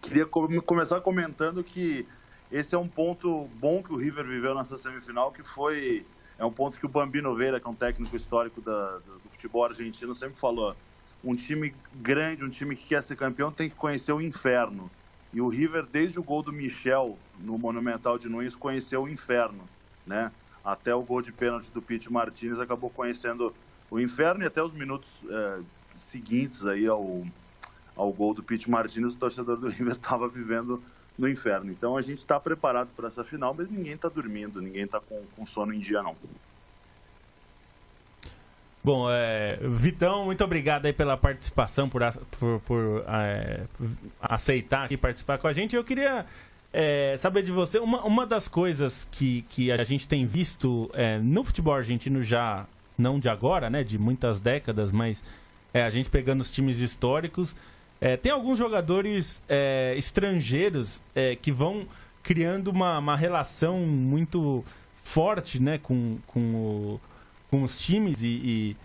[SPEAKER 8] queria come- começar comentando que esse é um ponto bom que o River viveu nessa semifinal, que foi é um ponto que o Bambino Veira, que é um técnico histórico da- do, do futebol argentino, sempre falou. Um time grande, um time que quer ser campeão, tem que conhecer o inferno. E o River, desde o gol do Michel no Monumental de Nunes, conheceu o inferno, né? Até o gol de pênalti do Pete Martinez acabou conhecendo o inferno e até os minutos eh, seguintes aí ao, ao gol do Pete Martinez, o torcedor do River estava vivendo no inferno. Então a gente está preparado para essa final, mas ninguém está dormindo, ninguém está com, com sono em dia, não.
[SPEAKER 5] Bom, é, Vitão, muito obrigado aí pela participação, por, por, por é, aceitar aqui participar com a gente. Eu queria é, saber de você, uma, uma das coisas que, que a gente tem visto é, no futebol argentino já, não de agora, né, de muitas décadas, mas é, a gente pegando os times históricos, é, tem alguns jogadores estrangeiros que vão criando uma, uma relação muito forte né, com, com o com os times e, e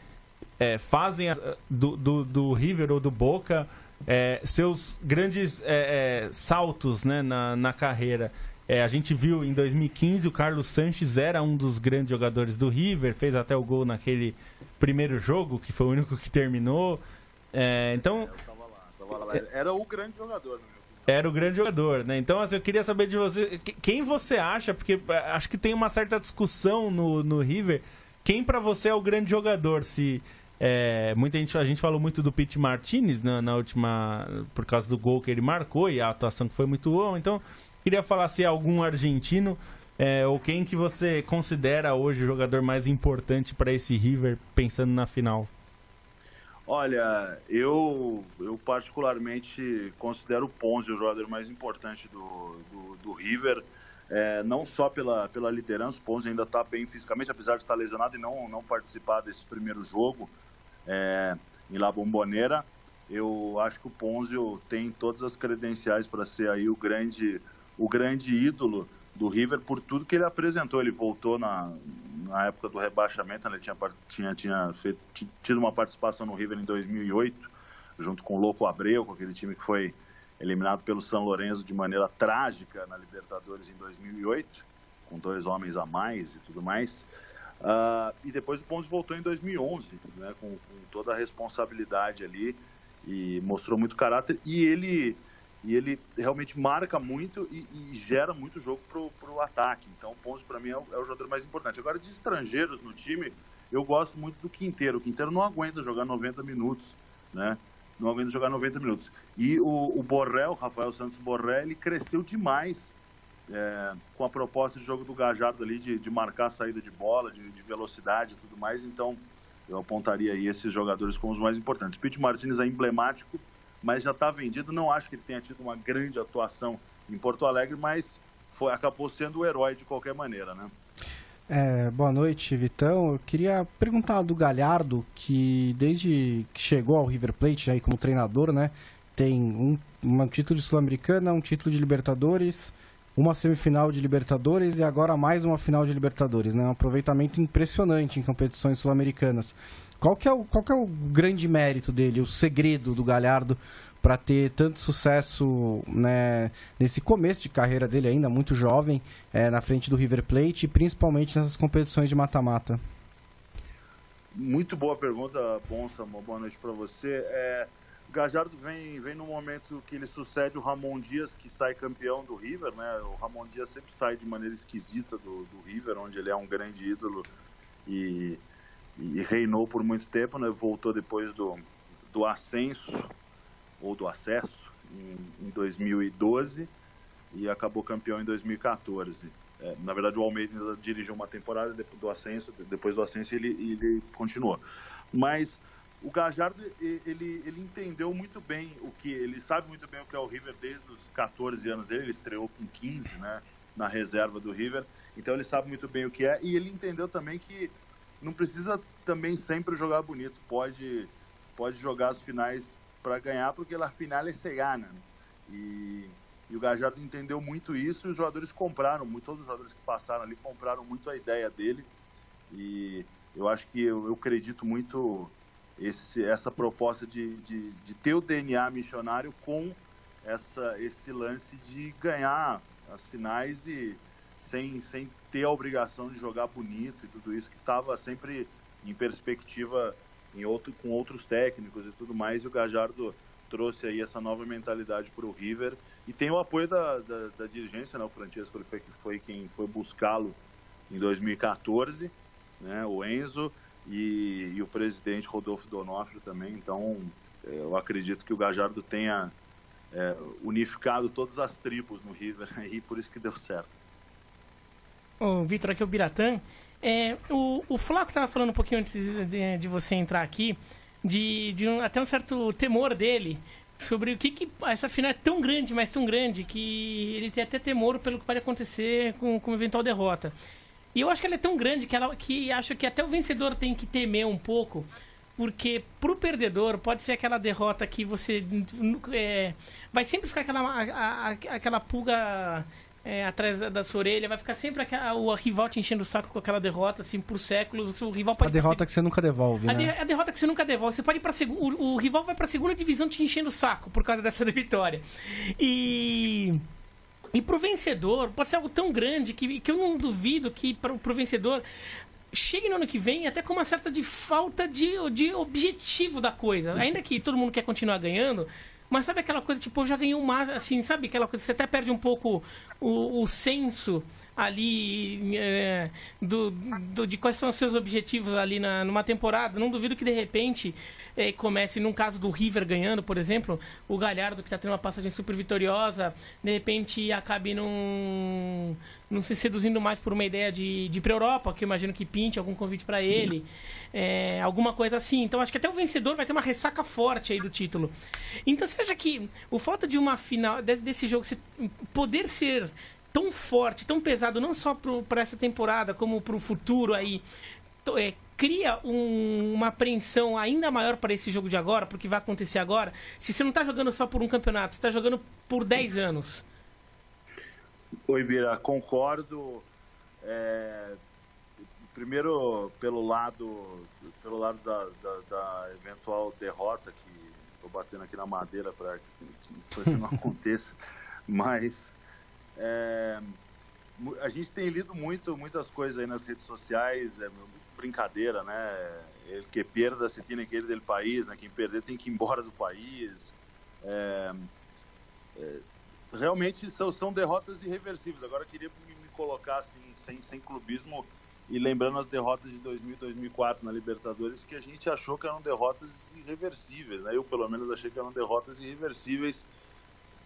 [SPEAKER 5] é, fazem a, do, do, do, River ou do Boca é, seus grandes é, é saltos né, na, na carreira. É, a gente viu em 2015 o Carlos Sanches era um dos grandes jogadores do River, fez até o gol naquele primeiro jogo, que foi o único que terminou. É, então.
[SPEAKER 8] Era o grande jogador, né?
[SPEAKER 5] Era o grande jogador, né? Então, assim, eu queria saber de você. Quem você acha? Porque acho que tem uma certa discussão no, no River quem para você é o grande jogador? Se é, muita gente, a gente falou muito do Pete Martinez na, na, última, por causa do gol que ele marcou e a atuação que foi muito boa. Então, queria falar se é algum argentino é, ou quem que você considera hoje o jogador mais importante para esse River pensando na final.
[SPEAKER 8] Olha, eu, eu particularmente considero o Ponzi o jogador mais importante do, do, do River é, não só pela, pela liderança, o Ponzi ainda está bem fisicamente, apesar de estar lesionado e não, não participar desse primeiro jogo é, em La Bombonera. Eu acho que o Ponzio tem todas as credenciais para ser aí o grande, o grande ídolo do River por tudo que ele apresentou. Ele voltou na, na época do rebaixamento, né? ele tinha, tinha, tinha feito, tido uma participação no River em 2008, junto com o Louco Abreu, com aquele time que foi eliminado pelo São Lourenço de maneira trágica na Libertadores em 2008, com dois homens a mais e tudo mais. Uh, e depois o Pontes voltou em 2011, né, com, com, toda a responsabilidade ali e mostrou muito caráter. E ele, e ele realmente marca muito e, e gera muito jogo para o ataque. Então o Pontes, para mim, é o, é o, jogador mais importante. Agora, de estrangeiros no time, eu gosto muito do Quinteiro. O Quinteiro não aguenta jogar 90 minutos, né? não aguenta jogar 90 minutos. E o, o Borrell, Rafael Santos Borrell, ele cresceu demais é, com a proposta de jogo do Gajardo ali, de, de marcar a saída de bola, de, de velocidade e tudo mais. Então, eu apontaria aí esses jogadores como os mais importantes. Pete Martinez é emblemático, mas já está vendido. Não acho que ele tenha tido uma grande atuação em Porto Alegre, mas foi, acabou sendo o herói de qualquer maneira, né?
[SPEAKER 4] É, boa noite, Vitão. Eu queria perguntar do Galhardo, que desde que chegou ao River Plate aí como treinador, né, tem um, um título de Sul-Americana, um título de Libertadores, uma semifinal de Libertadores e agora mais uma final de Libertadores, né? Um aproveitamento impressionante em competições sul-americanas. Qual que é o qual que é o grande mérito dele, o segredo do Galhardo para ter tanto sucesso né, nesse começo de carreira dele ainda, muito jovem, é, na frente do River Plate, principalmente nessas competições de mata-mata?
[SPEAKER 8] Muito boa pergunta, Bonsa. Uma boa noite para você. É, Gajardo vem, vem no momento que ele sucede o Ramon Dias, que sai campeão do River. Né? O Ramon Dias sempre sai de maneira esquisita do, do River, onde ele é um grande ídolo e, e reinou por muito tempo. Né? Voltou depois do, do ascenso ou do acesso em, em 2012 e acabou campeão em 2014. É, na verdade, o Almeida dirigiu uma temporada depois do ascenso, depois do ascenso ele, ele continuou. Mas o Gajardo ele, ele entendeu muito bem o que ele sabe muito bem o que é o River desde os 14 anos dele. Ele estreou com 15, né, na reserva do River. Então ele sabe muito bem o que é e ele entendeu também que não precisa também sempre jogar bonito. Pode pode jogar as finais para ganhar, porque na final se ganha. E, e o Gajardo entendeu muito isso e os jogadores compraram, muito, todos os jogadores que passaram ali compraram muito a ideia dele. E eu acho que eu, eu acredito muito esse, essa proposta de, de, de, ter o DNA missionário com essa, esse lance de ganhar as finais e sem, sem ter a obrigação de jogar bonito e tudo isso que estava sempre em perspectiva em outro, com outros técnicos e tudo mais, e o Gajardo trouxe aí essa nova mentalidade para o River e tem o apoio da, da, da dirigência, né? o Francesco foi, foi quem foi buscá-lo em 2014, né? o Enzo e, e, o presidente Rodolfo Donofrio também, então é, eu acredito que o Gajardo tenha, é, unificado todas as tribos no River <laughs> e por isso que deu certo.
[SPEAKER 6] O Vitor, aqui é o Biratã. É, o, o Flaco estava falando um pouquinho antes de, de você entrar aqui, de, de um, até um certo temor dele sobre o que, que essa final é tão grande, mas tão grande, que ele tem até temor pelo que pode acontecer com, com eventual derrota. E eu acho que ela é tão grande que, ela, que acho que até o vencedor tem que temer um pouco, porque pro perdedor pode ser aquela derrota que você é, vai sempre ficar aquela, a, a, aquela pulga é, atrás da sua orelha, vai ficar sempre aquela, o rival te enchendo o saco com aquela derrota, assim, por séculos. O rival pode
[SPEAKER 4] a derrota que você nunca devolve,
[SPEAKER 6] a
[SPEAKER 4] né?
[SPEAKER 6] De, a derrota que você nunca devolve. Você pode ir pra o, o rival vai pra segunda divisão te enchendo o saco por causa dessa <laughs> vitória. E. E pro vencedor, pode ser algo tão grande que, que eu não duvido que pro, pro vencedor chegue no ano que vem até com uma certa de falta de, de objetivo da coisa. Ainda que todo mundo quer continuar ganhando, mas sabe aquela coisa, tipo, eu já ganhei um assim, sabe aquela coisa, você até perde um pouco o, o senso ali é, do, do, de quais são os seus objetivos ali na, numa temporada. Não duvido que de repente é, comece, num caso do River ganhando, por exemplo, o Galhardo que está tendo uma passagem super vitoriosa, de repente acabe num, não se seduzindo mais por uma ideia de, de ir para Europa, que eu imagino que pinte algum convite para ele, é, alguma coisa assim. Então acho que até o vencedor vai ter uma ressaca forte aí do título. Então você acha que o fato de uma final desse jogo poder ser tão forte, tão pesado, não só para essa temporada, como para o futuro aí, é, cria um, uma apreensão ainda maior para esse jogo de agora, porque vai acontecer agora, se você não está jogando só por um campeonato, você está jogando por 10 anos.
[SPEAKER 8] Oi, Bira, concordo. É, primeiro, pelo lado, pelo lado da, da, da eventual derrota, que estou batendo aqui na madeira para que não <laughs> aconteça, mas é, a gente tem lido muito, muitas coisas aí nas redes sociais, é brincadeira, né? Ele que perda se tem que ir do país, né? Quem perder tem que ir embora do país. É, é, realmente são, são derrotas irreversíveis. Agora eu queria me, me, colocar assim, sem, sem clubismo e lembrando as derrotas de 2000 e 2004 na Libertadores, que a gente achou que eram derrotas irreversíveis. Né? Eu, pelo menos, achei que eram derrotas irreversíveis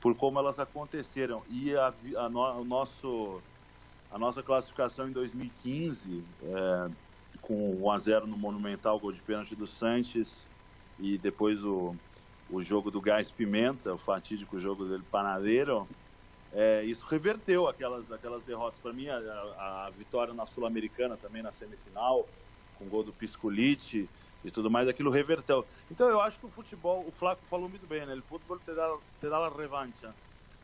[SPEAKER 8] por como elas aconteceram. E a, a, no, o nosso, a nossa classificação em 2015, é, com 1 a 0 no Monumental, gol de pênalti do Sanches, e depois o, o jogo do Gás Pimenta, o fatídico jogo dele Panadeiro, é, isso reverteu aquelas, aquelas derrotas. Para mim, a, a, vitória na Sul-Americana também na semifinal, com o gol do Piscolite, e tudo mais, aquilo reverteu. Então eu acho que o futebol, o Flaco falou muito bem, né? O futebol te dá, te dá a revanche.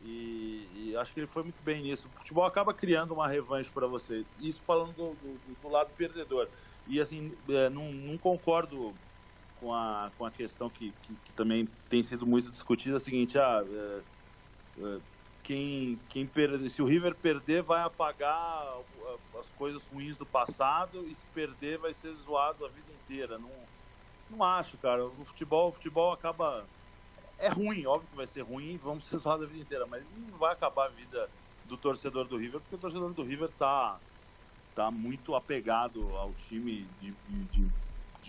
[SPEAKER 8] E, e, acho que ele foi muito bem nisso. O futebol acaba criando uma revanche para você. Isso falando do, do, do, lado perdedor. E assim, é, não, não, concordo com a, com a questão que, que, que, também tem sido muito discutida, é a seguinte, ah, é, é, quem, quem perde, se o River perder vai apagar as coisas ruins do passado e se perder vai ser zoado a vida inteira. Não, não acho, cara. O futebol, o futebol acaba. É ruim, óbvio que vai ser ruim, vamos ser <laughs> zoados a vida inteira, mas não vai acabar a vida do torcedor do River, porque o torcedor do River tá, tá muito apegado ao time de, de, de,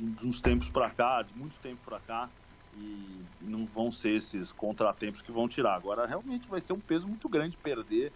[SPEAKER 8] de uns tempos para cá, de muito tempo para cá, e não vão ser esses contratempos que vão tirar. Agora, realmente vai ser um peso muito grande perder,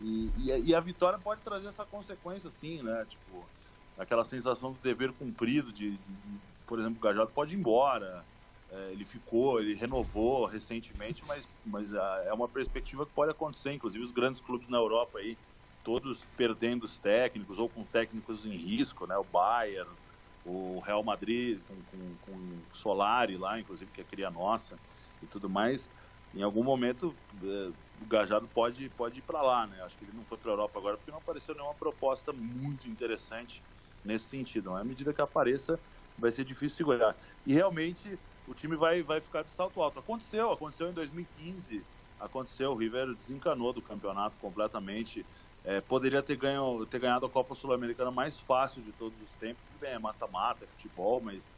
[SPEAKER 8] e, e, e a vitória pode trazer essa consequência, sim, né? Tipo, aquela sensação do dever cumprido, de, de por exemplo, o Gajardo pode ir embora, é, ele ficou, ele renovou recentemente, mas, mas a, é uma perspectiva que pode acontecer, inclusive os grandes clubes na Europa aí, todos perdendo os técnicos ou com técnicos em risco, né? O Bayern, o Real Madrid com, com, com Solari lá, inclusive que é cria nossa e tudo mais. Em algum momento é, o Gajardo pode, pode ir para lá, né? Acho que ele não foi para a Europa agora porque não apareceu nenhuma proposta muito interessante nesse sentido. À medida que apareça, vai ser difícil segurar. E realmente o time vai, vai ficar de salto alto. Aconteceu, aconteceu em 2015, aconteceu, o River desencanou do campeonato completamente. É, poderia ter, ganho, ter ganhado a Copa Sul-Americana mais fácil de todos os tempos. Bem, é mata-mata, é futebol, mas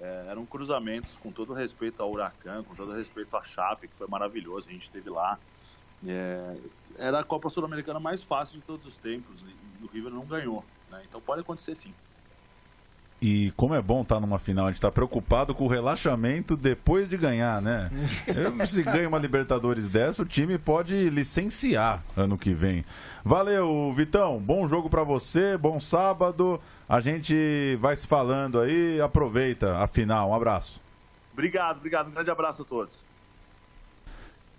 [SPEAKER 8] é, eram cruzamentos com todo respeito ao Huracan, com todo respeito à Chape, que foi maravilhoso, a gente esteve lá. É, era a Copa Sul-Americana mais fácil de todos os tempos e o River não ganhou. Né? Então pode acontecer sim.
[SPEAKER 2] E como é bom estar numa final, a gente tá preocupado com o relaxamento depois de ganhar, né? <laughs> Eu, se ganha uma Libertadores dessa, o time pode licenciar ano que vem. Valeu, Vitão. Bom jogo para você, bom sábado. A gente vai se falando aí. Aproveita a final. Um abraço.
[SPEAKER 8] Obrigado, obrigado. Um grande abraço a todos.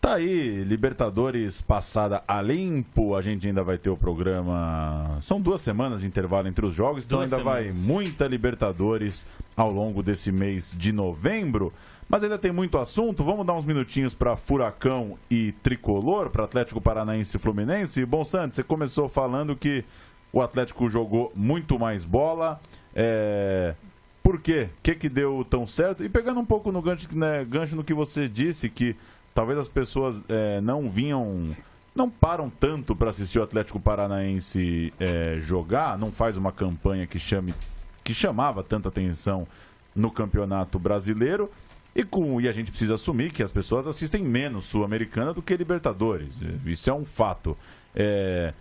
[SPEAKER 2] Tá aí, Libertadores passada a limpo. A gente ainda vai ter o programa. São duas semanas de intervalo entre os jogos, então
[SPEAKER 5] Duas
[SPEAKER 2] ainda vai
[SPEAKER 5] semanas.
[SPEAKER 2] muita Libertadores ao longo desse mês de novembro. Mas ainda tem muito assunto. Vamos dar uns minutinhos para Furacão e Tricolor, para Atlético Paranaense e Fluminense. Bom, Santos, você começou falando que o Atlético jogou muito mais bola. É... Por quê? O que, que deu tão certo? E pegando um pouco no gancho, né, gancho no que você disse, que talvez as pessoas é, não vinham. Não param tanto para assistir o Atlético Paranaense é, jogar, não faz uma campanha que chame que chamava tanta atenção no Campeonato Brasileiro. E, com, e a gente precisa assumir que as pessoas assistem menos Sul-Americana do que Libertadores. Isso é um fato. É,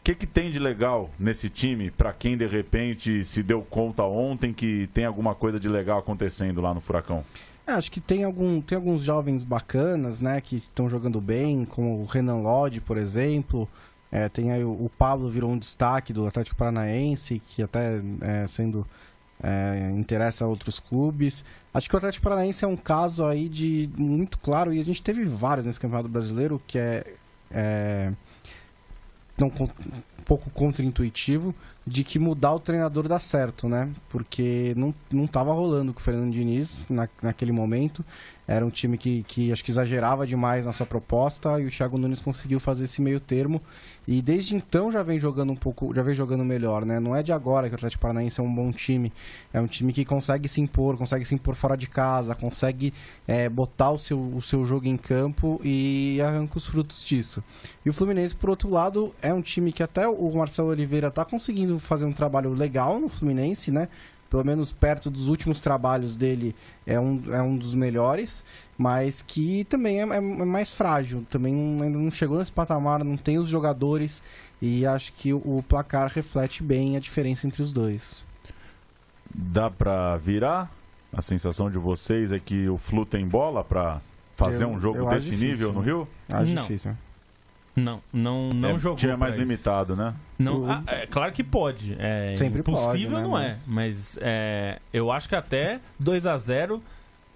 [SPEAKER 2] o que, que tem de legal nesse time para quem de repente se deu conta ontem que tem alguma coisa de legal acontecendo lá no Furacão?
[SPEAKER 4] É, acho que tem, algum, tem alguns jovens bacanas, né, que estão jogando bem, como o Renan Lodge, por exemplo. É, tem aí o, o Pablo virou um destaque do Atlético Paranaense, que até é, sendo é, interessa a outros clubes. Acho que o Atlético Paranaense é um caso aí de muito claro, e a gente teve vários nesse Campeonato Brasileiro, que é, é não, pouco contra-intuitivo, de que mudar o treinador dá certo, né? Porque não, não tava rolando com o Fernando Diniz na, naquele momento. Era um time que, que acho que exagerava demais na sua proposta e o Thiago Nunes conseguiu fazer esse meio termo. E desde então já vem jogando um pouco, já vem jogando melhor, né? Não é de agora que o Atlético Paranaense é um bom time. É um time que consegue se impor, consegue se impor fora de casa, consegue é, botar o seu, o seu jogo em campo e arranca os frutos disso. E o Fluminense, por outro lado, é um time que até o Marcelo Oliveira tá conseguindo fazer um trabalho legal no Fluminense, né? Pelo menos perto dos últimos trabalhos dele é um, é um dos melhores, mas que também é, é- é mais frágil. Também não- ainda não chegou nesse patamar, não tem os jogadores e acho que o, o placar reflete bem a diferença entre os dois.
[SPEAKER 2] Dá pra virar? A sensação de vocês é que o Flu tem bola pra fazer
[SPEAKER 4] Eu-
[SPEAKER 2] um jogo desse
[SPEAKER 4] difícil.
[SPEAKER 2] nível no Rio?
[SPEAKER 4] Acho
[SPEAKER 5] Não.
[SPEAKER 4] difícil.
[SPEAKER 5] Não, não, não
[SPEAKER 2] é,
[SPEAKER 5] jogou.
[SPEAKER 2] é mais
[SPEAKER 5] isso.
[SPEAKER 2] limitado, né?
[SPEAKER 5] Não,
[SPEAKER 4] O-
[SPEAKER 5] ah, é claro que pode. É
[SPEAKER 4] Sempre pode,
[SPEAKER 5] impossível
[SPEAKER 4] né,
[SPEAKER 5] não é.
[SPEAKER 4] mas-
[SPEAKER 5] Mas é, eu acho que até 2 a 0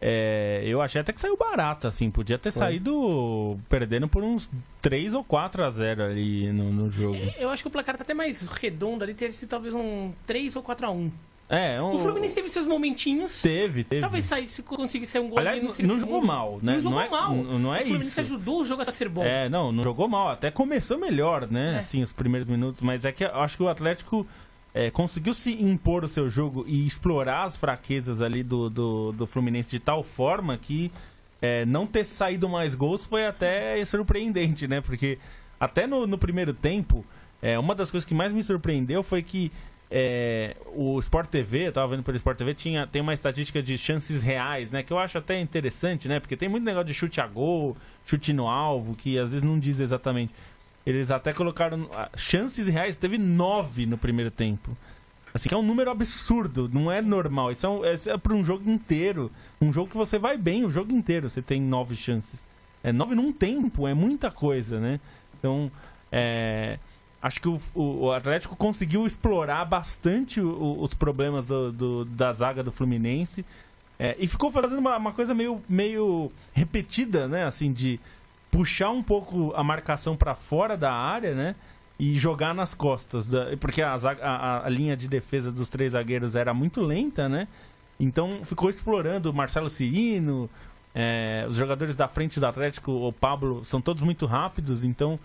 [SPEAKER 5] é, eu achei até que saiu barato, assim. Podia ter
[SPEAKER 4] Foi.
[SPEAKER 5] saído perdendo por uns 3 ou 4 a 0 ali no, no jogo.
[SPEAKER 6] Eu acho que o placar tá até mais redondo ali, ter sido talvez um 3 ou 4 a 1
[SPEAKER 5] É, um,
[SPEAKER 6] O Fluminense teve seus momentinhos.
[SPEAKER 5] teve, teve.
[SPEAKER 6] Talvez saísse, conseguisse ser um gol.
[SPEAKER 5] Aliás,
[SPEAKER 6] ali no
[SPEAKER 5] não,
[SPEAKER 6] segundo.
[SPEAKER 5] jogou mal, né?
[SPEAKER 6] Não jogou
[SPEAKER 5] é,
[SPEAKER 6] mal.
[SPEAKER 5] n- Não é
[SPEAKER 6] o Fluminense
[SPEAKER 5] isso.
[SPEAKER 6] ajudou o jogo a ser bom.
[SPEAKER 5] É, não, não jogou mal. Até começou melhor, né?
[SPEAKER 6] É.
[SPEAKER 5] Assim, os primeiros minutos. Mas é que eu acho que o Atlético é, conseguiu se impor o seu jogo e explorar as fraquezas ali do, do, do Fluminense de tal forma que é, não ter saído mais gols foi até surpreendente, né? Porque até no, no primeiro tempo, é, uma das coisas que mais me surpreendeu foi que é, o Sport TV, eu tava vendo pelo Sport TV, tinha, tem uma estatística de chances reais, né? Que eu acho até interessante, né? Porque tem muito negócio de chute a gol, chute no alvo, que às vezes não diz exatamente. Eles até colocaram ah, chances reais, teve nove no primeiro tempo. Assim, que é um número absurdo, não é normal. Isso é, um, é para um jogo inteiro. Um jogo que você vai bem o jogo inteiro, você tem nove chances. É nove num tempo, é muita coisa, né? Então, é, acho que o, o- Atlético conseguiu explorar bastante o- os problemas do- do- da zaga do Fluminense. É, e ficou fazendo uma, uma coisa meio, meio repetida, né? Assim, de puxar um pouco a marcação para fora da área, né? E jogar nas costas. da- porque a, a- a linha de defesa dos três zagueiros era muito lenta, né? Então ficou explorando o Marcelo Cirino, é, os jogadores da frente do Atlético, o Pablo, são todos muito rápidos, então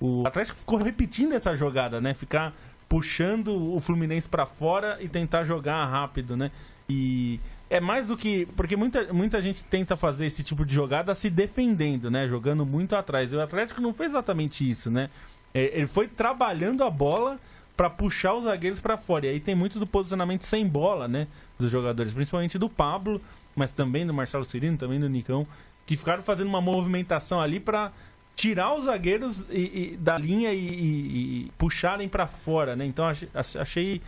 [SPEAKER 5] o Atlético ficou repetindo essa jogada, né? Ficar puxando o Fluminense pra fora e tentar jogar rápido, né? E é mais do que. Porque muita, muita gente tenta fazer esse tipo de jogada se defendendo, né? Jogando muito atrás. E o Atlético não fez exatamente isso, né? É, Ele foi trabalhando a bola pra puxar os zagueiros pra fora. E aí tem muito do posicionamento sem bola, né? Dos jogadores, principalmente do Pablo, mas também do Marcelo Cirino, também do Nicão, que ficaram fazendo uma movimentação ali pra tirar os zagueiros e- e- da linha e, e- e puxarem pra fora, né? Então achei, achei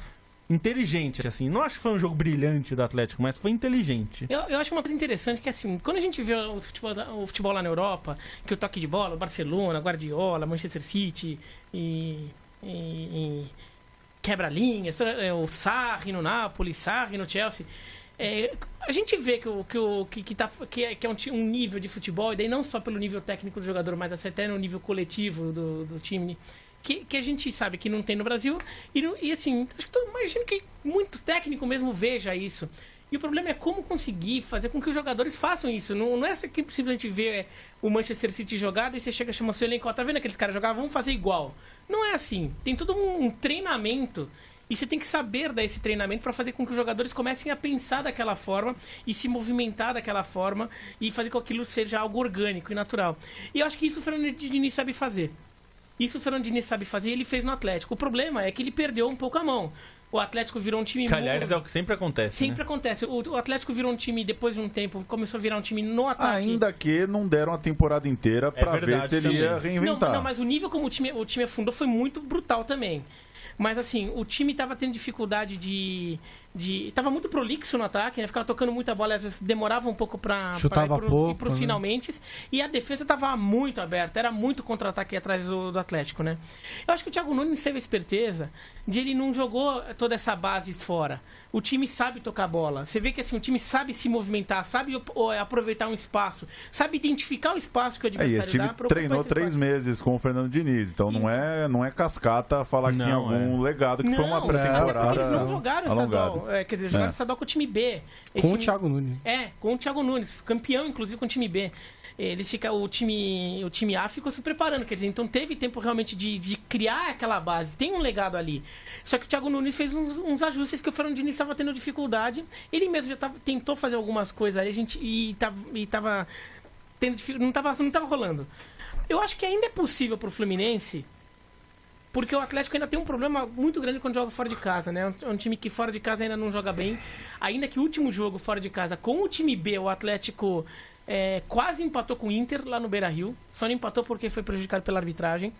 [SPEAKER 5] inteligente, assim. Não acho que foi um jogo brilhante do Atlético, mas foi inteligente.
[SPEAKER 6] Eu, eu acho uma coisa interessante que, assim, quando a gente vê o futebol, o futebol lá na Europa, que o toque de bola, o Barcelona, Guardiola, Manchester City e, e, e quebra-linhas, é, o Sarri no Napoli, Sarri no Chelsea. É, a gente vê que, o, que, que, que, tá, que, é, que é um, um, nível de futebol, e daí não só pelo nível técnico do jogador, mas até no nível coletivo do, do time que, que a gente sabe que não tem no Brasil. E, e assim, acho que imagino que muito técnico mesmo veja isso. E o problema é como conseguir fazer com que os jogadores façam isso. Não, não é que simplesmente ver o Manchester City jogado e você chega e chama seu elenco, tá vendo aqueles caras jogar? Vamos fazer igual. Não é assim. Tem todo um, um treinamento e você tem que saber dar esse treinamento para fazer com que os jogadores comecem a pensar daquela forma e se movimentar daquela forma e fazer com que aquilo seja algo orgânico e natural. E eu acho que isso o Fernando Diniz sabe fazer. Isso o Fernando Diniz sabe fazer e ele fez no Atlético. O problema é que ele perdeu um pouco a mão. O Atlético virou um time.
[SPEAKER 5] Aliás, é o que sempre acontece.
[SPEAKER 6] Sempre
[SPEAKER 5] né?
[SPEAKER 6] acontece. O, o, Atlético virou um time, depois de um tempo, começou a virar um time no ataque.
[SPEAKER 2] Ainda que não deram a temporada inteira para é ver se ele também. ia reinventar.
[SPEAKER 6] Não, não, mas o nível como o time, o time afundou foi muito brutal também. Mas assim, o time estava tendo dificuldade de de tava muito prolixo no ataque, né? Ficava tocando muita bola, às vezes demorava um pouco para
[SPEAKER 4] Chutava ir, pro, pouco,
[SPEAKER 6] né? finalmente. E a defesa tava muito aberta, era muito contra-ataque atrás do, do, Atlético, né? Eu acho que o Thiago Nunes teve a esperteza de ele não jogou toda essa base fora. O time sabe tocar bola. Você vê que assim, o time sabe se movimentar, sabe aproveitar um espaço, sabe identificar o espaço que o adversário
[SPEAKER 2] é, esse time
[SPEAKER 6] dá
[SPEAKER 2] treinou três espaço. meses com o Fernando Diniz, então não é, não é cascata falar que não, tem algum é. legado que
[SPEAKER 6] não,
[SPEAKER 2] foi uma pré-temporada.
[SPEAKER 6] Eles não jogaram estadual. É, quer dizer, jogaram é. estadual com o time B.
[SPEAKER 4] Esse com time... o Thiago Nunes.
[SPEAKER 6] É, com o Thiago Nunes, campeão inclusive com o time B eles fica o time o time A ficou se preparando quer dizer então teve tempo realmente de, de criar aquela base tem um legado ali só que o Thiago Nunes fez uns, uns ajustes que o Fernando Diniz estava tendo dificuldade ele mesmo já tava, tentou fazer algumas coisas aí a gente e tava, e tava tendo não tava não tava rolando eu acho que ainda é possível para o Fluminense porque o Atlético ainda tem um problema muito grande quando joga fora de casa, né? É um time que fora de casa ainda não joga bem. Ainda que o último jogo fora de casa com o time B, o Atlético é, quase empatou com o Inter lá no Beira Rio. Só não empatou porque foi prejudicado pela arbitragem.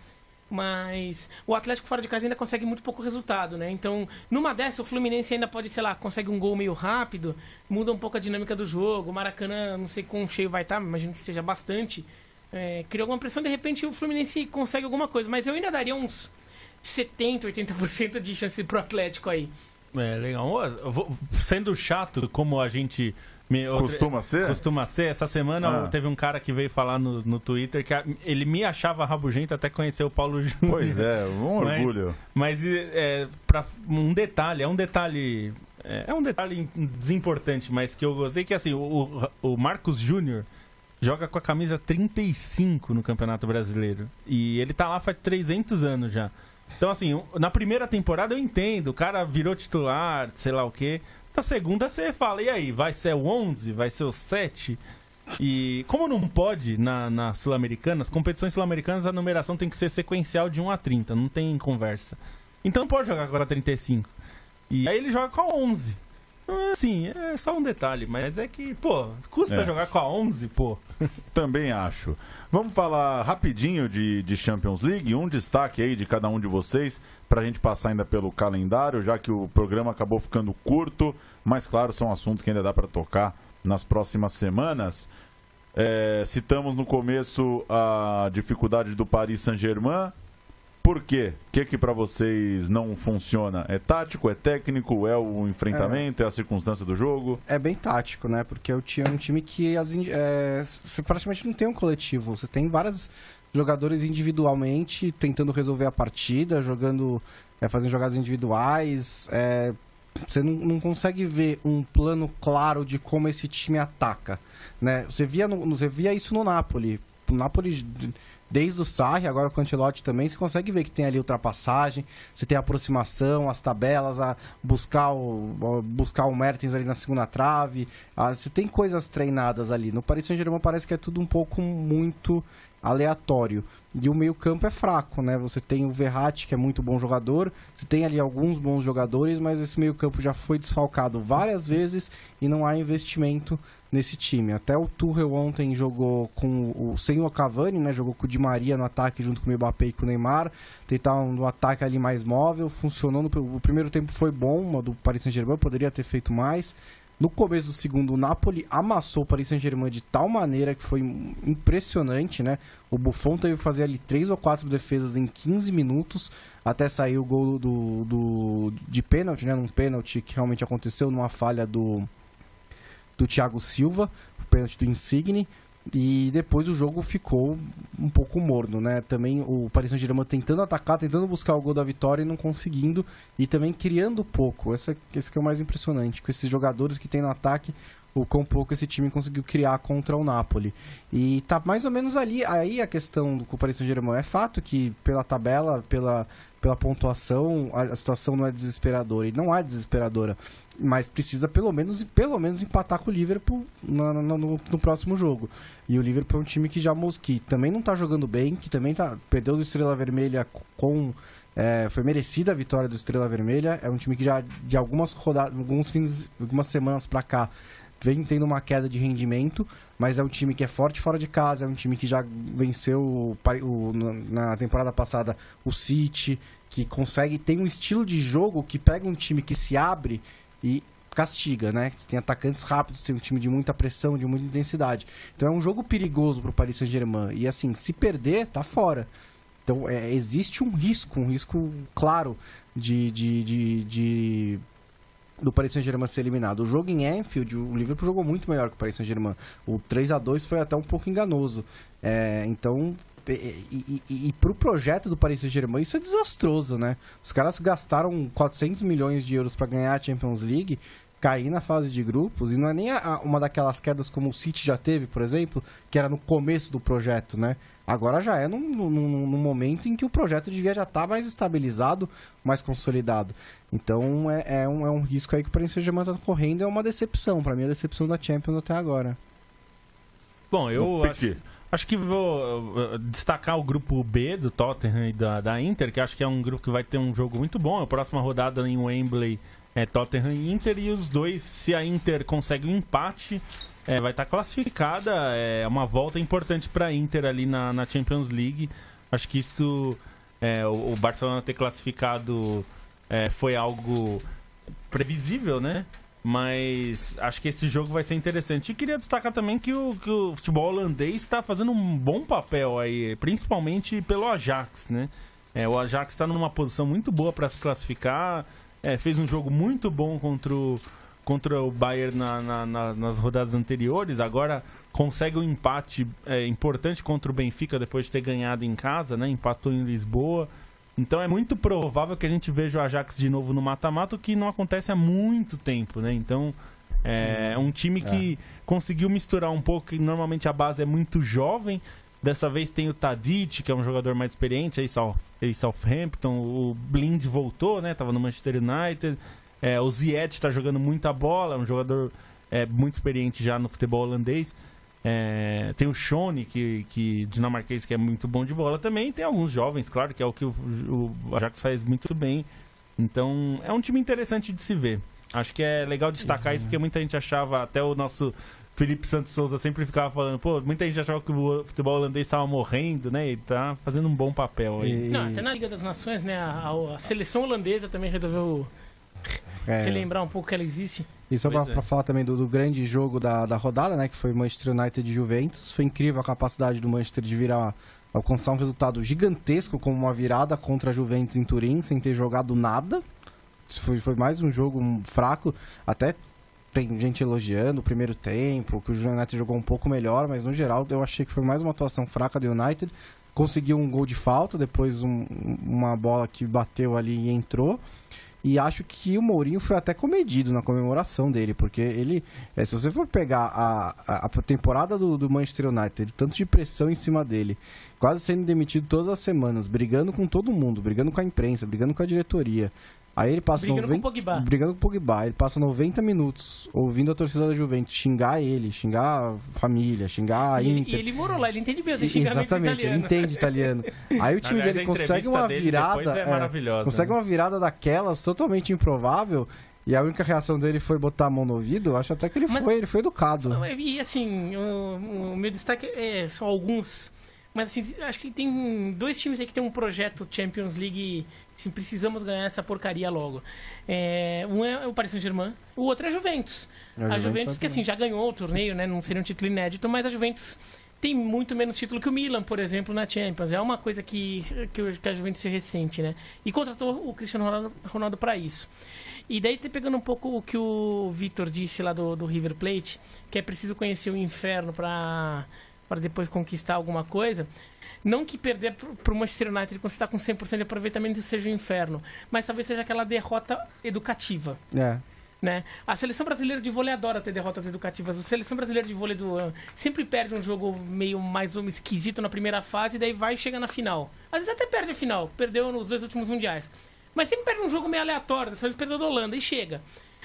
[SPEAKER 6] Mas o Atlético fora de casa ainda consegue muito pouco resultado, né? Então, numa dessa, o Fluminense ainda pode, sei lá, consegue um gol meio rápido, muda um pouco a dinâmica do jogo. O Maracanã, não sei quão cheio vai estar, imagino que seja bastante. É, criou alguma pressão, de repente o Fluminense consegue alguma coisa. Mas eu ainda daria uns 70, 80% de chance pro Atlético aí.
[SPEAKER 5] É, legal. Vou, sendo chato, como a gente.
[SPEAKER 2] Me, costuma ser?
[SPEAKER 5] Costuma ser. Essa semana ah. teve um cara que veio falar no, no Twitter que a, ele me achava rabugento até conhecer o Paulo Júnior.
[SPEAKER 2] Pois é, um mas, orgulho.
[SPEAKER 5] Mas é, pra, um detalhe, é um detalhe. É, é um detalhe desimportante, mas que eu gostei que assim, o, o Marcos Júnior joga com a camisa 35 no Campeonato Brasileiro. E ele tá lá faz 300 anos já. Então, assim, na primeira temporada eu entendo, o cara virou titular, sei lá o quê. Na segunda você fala, e aí, vai ser o 11? Vai ser o 7? E como não pode na, na Sul-Americana, as competições sul-americanas a numeração tem que ser sequencial de 1 a 30, não tem conversa. Então pode jogar com a 35. E aí ele joga com a 11. Sim, é só um detalhe, mas é que, pô, custa é. jogar com a 11, pô. <laughs>
[SPEAKER 2] Também acho. Vamos falar rapidinho de, de Champions League, um destaque aí de cada um de vocês, para a gente passar ainda pelo calendário, já que o programa acabou ficando curto, mas claro, são assuntos que ainda dá para tocar nas próximas semanas. É, citamos no começo a dificuldade do Paris Saint-Germain, por quê? O que que para vocês não funciona? É tático, é técnico, é o enfrentamento, é, é a circunstância do jogo?
[SPEAKER 4] É bem tático, né? Porque eu tinha um time que as, é, você praticamente não tem um coletivo. Você tem vários jogadores individualmente tentando resolver a partida, jogando, é, fazendo jogadas individuais. É, você não, não, consegue ver um plano claro de como esse time ataca, né? Você via, no, você via isso no Napoli. O Napoli desde o Sarri, agora com o Ancelotti também, você consegue ver que tem ali ultrapassagem, você tem aproximação, as tabelas, a buscar o, buscar o Mertens ali na segunda trave, a, você tem coisas treinadas ali. No Paris Saint-Germain parece que é tudo um pouco muito aleatório. E o meio-campo é fraco, né? Você tem o Verratti, que é muito bom jogador, você tem ali alguns bons jogadores, mas esse meio-campo já foi desfalcado várias vezes e não há investimento nesse time. Até o Tuchel ontem jogou com o sem o Cavani, né? Jogou com o Di Maria no ataque junto com o Mbappé e com o Neymar, tentar um, ataque ali mais móvel, funcionou. No, o primeiro tempo foi bom, do Paris Saint-Germain poderia ter feito mais. No começo do segundo, o Napoli amassou o Paris Saint-Germain de tal maneira que foi impressionante, né? O Buffon teve que fazer ali três ou quatro defesas em 15 minutos até sair o gol do, do de pênalti, né? Um pênalti que realmente aconteceu numa falha do, do Thiago Silva, o pênalti do Insigne. E depois o jogo ficou um pouco morno, né? Também o Paris Saint-Germain tentando atacar, tentando buscar o gol da vitória e não conseguindo. E também criando pouco. Esse, esse que é o mais impressionante. Com esses jogadores que tem no ataque, o quão pouco esse time conseguiu criar contra o Napoli. E tá mais ou menos ali. Aí a questão do Paris Saint-Germain. É fato que pela tabela, pela, pela pontuação, a, a situação não é desesperadora. E não é desesperadora mas precisa pelo menos pelo menos empatar com o Liverpool no, no, no, no próximo jogo. E o Liverpool é um time que já que também não está jogando bem, que também tá, perdeu do Estrela Vermelha com é, foi merecida a vitória do Estrela Vermelha. É um time que já de algumas rodadas, alguns fins, algumas semanas para cá vem tendo uma queda de rendimento, mas é um time que é forte fora de casa, é um time que já venceu o, o, na temporada passada o City, que consegue tem um estilo de jogo que pega um time que se abre e castiga, né? Tem atacantes rápidos, tem um time de muita pressão, de muita intensidade. Então é um jogo perigoso pro Paris Saint-Germain. E assim, se perder, tá fora. Então é, existe um risco, um risco claro de, de, de, de do Paris Saint-Germain ser eliminado. O jogo em Anfield, o Liverpool jogou muito melhor que o Paris Saint-Germain. O 3 a 2 foi até um pouco enganoso. É, então e, e, e pro projeto do Paris Saint-Germain isso é desastroso, né? Os caras gastaram 400 milhões de euros para ganhar a Champions League, cair na fase de grupos, e não é nem a, uma daquelas quedas como o City já teve, por exemplo, que era no começo do projeto, né? Agora já é num, num, num momento em que o projeto devia já estar tá mais estabilizado, mais consolidado. Então é, é, um, é um risco aí que o Paris Saint-Germain está correndo, é uma decepção. Para mim, é a decepção da Champions até agora.
[SPEAKER 5] Bom, eu acho... Acho que vou destacar o grupo B do Tottenham e da, da Inter, que acho que é um grupo que vai ter um jogo muito bom. A próxima rodada em Wembley é Tottenham e Inter, e os dois, se a Inter consegue um empate, é, vai estar tá classificada. É uma volta importante para a Inter ali na, na Champions League. Acho que isso, é, o, o, Barcelona ter classificado é, foi algo previsível, né? Mas acho que esse jogo vai ser interessante. E queria destacar também que o, que o futebol holandês está fazendo um bom papel aí, principalmente pelo Ajax, né? É, o Ajax está numa posição muito boa para se classificar. É, fez um jogo muito bom contra o, contra o Bayern na, na, na, nas rodadas anteriores. Agora consegue um empate é, importante contra o Benfica depois de ter ganhado em casa, né? Empatou em Lisboa. Então é muito provável que a gente veja o Ajax de novo no mata-mata, o que não acontece há muito tempo, né? Então é, é um time que é. conseguiu misturar um pouco, que normalmente a base é muito jovem. Dessa vez tem o Tadic, que é um jogador mais experiente, aí South, Southampton, o Blind voltou, né? Tava no Manchester United. É, o Ziyech está jogando muita bola, é um jogador é, muito experiente já no futebol holandês. É, tem o Shone, que, que dinamarquês, que é muito bom de bola também. Tem alguns jovens, claro, que é o que o, o Ajax faz muito bem. Então, é um time interessante de se ver. Acho que é legal destacar uhum. isso, porque muita gente achava, até o nosso Felipe Santos Souza sempre ficava falando, pô, muita gente achava que o futebol holandês estava morrendo, né? E tá fazendo um bom papel aí.
[SPEAKER 6] Não, até na Liga das Nações, né? A, a seleção holandesa também resolveu é. relembrar um pouco que ela existe.
[SPEAKER 4] E só para é. falar também do, do, grande jogo da, da rodada, né? Que foi Manchester United e Juventus. Foi incrível a capacidade do Manchester de virar alcançar um resultado gigantesco como uma virada contra a Juventus em Turim, sem ter jogado nada. Foi, foi mais um jogo fraco. Até tem gente elogiando o primeiro tempo, que o United jogou um pouco melhor, mas no geral eu achei que foi mais uma atuação fraca do United. Conseguiu um gol de falta, depois um, uma bola que bateu ali e entrou. E acho que o Mourinho foi até comedido na comemoração dele, porque ele, é, se você for pegar a, a, a temporada do, do, Manchester United, tanto de pressão em cima dele, quase sendo demitido todas as semanas, brigando com todo mundo, brigando com a imprensa, brigando com a diretoria, Aí ele passa
[SPEAKER 6] Brigando
[SPEAKER 4] 90,
[SPEAKER 6] com o Pogba.
[SPEAKER 4] brigando com o Pogba. Ele passa 90 minutos ouvindo a torcida da Juventus xingar ele, xingar a família, xingar a
[SPEAKER 6] E ele,
[SPEAKER 4] Inter.
[SPEAKER 6] e ele morou lá, ele entende mesmo xingamento
[SPEAKER 4] Exatamente, ele
[SPEAKER 6] italiano.
[SPEAKER 4] entende italiano. Aí o time
[SPEAKER 5] Aliás,
[SPEAKER 4] dele consegue uma
[SPEAKER 5] dele
[SPEAKER 4] virada.
[SPEAKER 5] é
[SPEAKER 4] é,
[SPEAKER 5] maravilhosa,
[SPEAKER 4] consegue
[SPEAKER 5] né?
[SPEAKER 4] uma virada daquelas totalmente improvável. E a única reação dele foi botar a mão no ouvido. Acho até que ele
[SPEAKER 6] Mas-
[SPEAKER 4] foi, ele foi educado.
[SPEAKER 6] Não, E assim, o, o meu destaque é, são alguns. Mas assim, acho que tem dois times aí que tem um projeto Champions League. Assim, precisamos ganhar essa porcaria logo. É, um é o Paris Saint-Germain, o outro é a Juventus.
[SPEAKER 4] A
[SPEAKER 6] A
[SPEAKER 4] Juventus
[SPEAKER 6] Juventus, que assim, já ganhou o torneio, né? Não seria um título inédito, mas a Juventus tem muito menos título que o Milan, por exemplo, na Champions. É uma coisa que, que, a Juventus se ressente, né? E contratou o Cristiano Ronaldo, Ronaldo para isso. E daí, te pegando um pouco o que o Vitor disse lá do, do River Plate, que é preciso conhecer o inferno para depois conquistar alguma coisa. Não que perder para o Manchester United quando você está com 100% de aproveitamento seja o inferno, mas talvez seja aquela derrota educativa
[SPEAKER 4] É.
[SPEAKER 6] né? A seleção brasileira de vôlei adora ter derrotas educativas. A seleção brasileira de vôlei do ano sempre perde um jogo meio mais menos esquisito na primeira fase, daí vai e chega na final. Às vezes até perde a final, perdeu nos dois últimos mundiais. Mas sempre perde um jogo meio aleatório, dessa vez perdeu da Holanda e chega.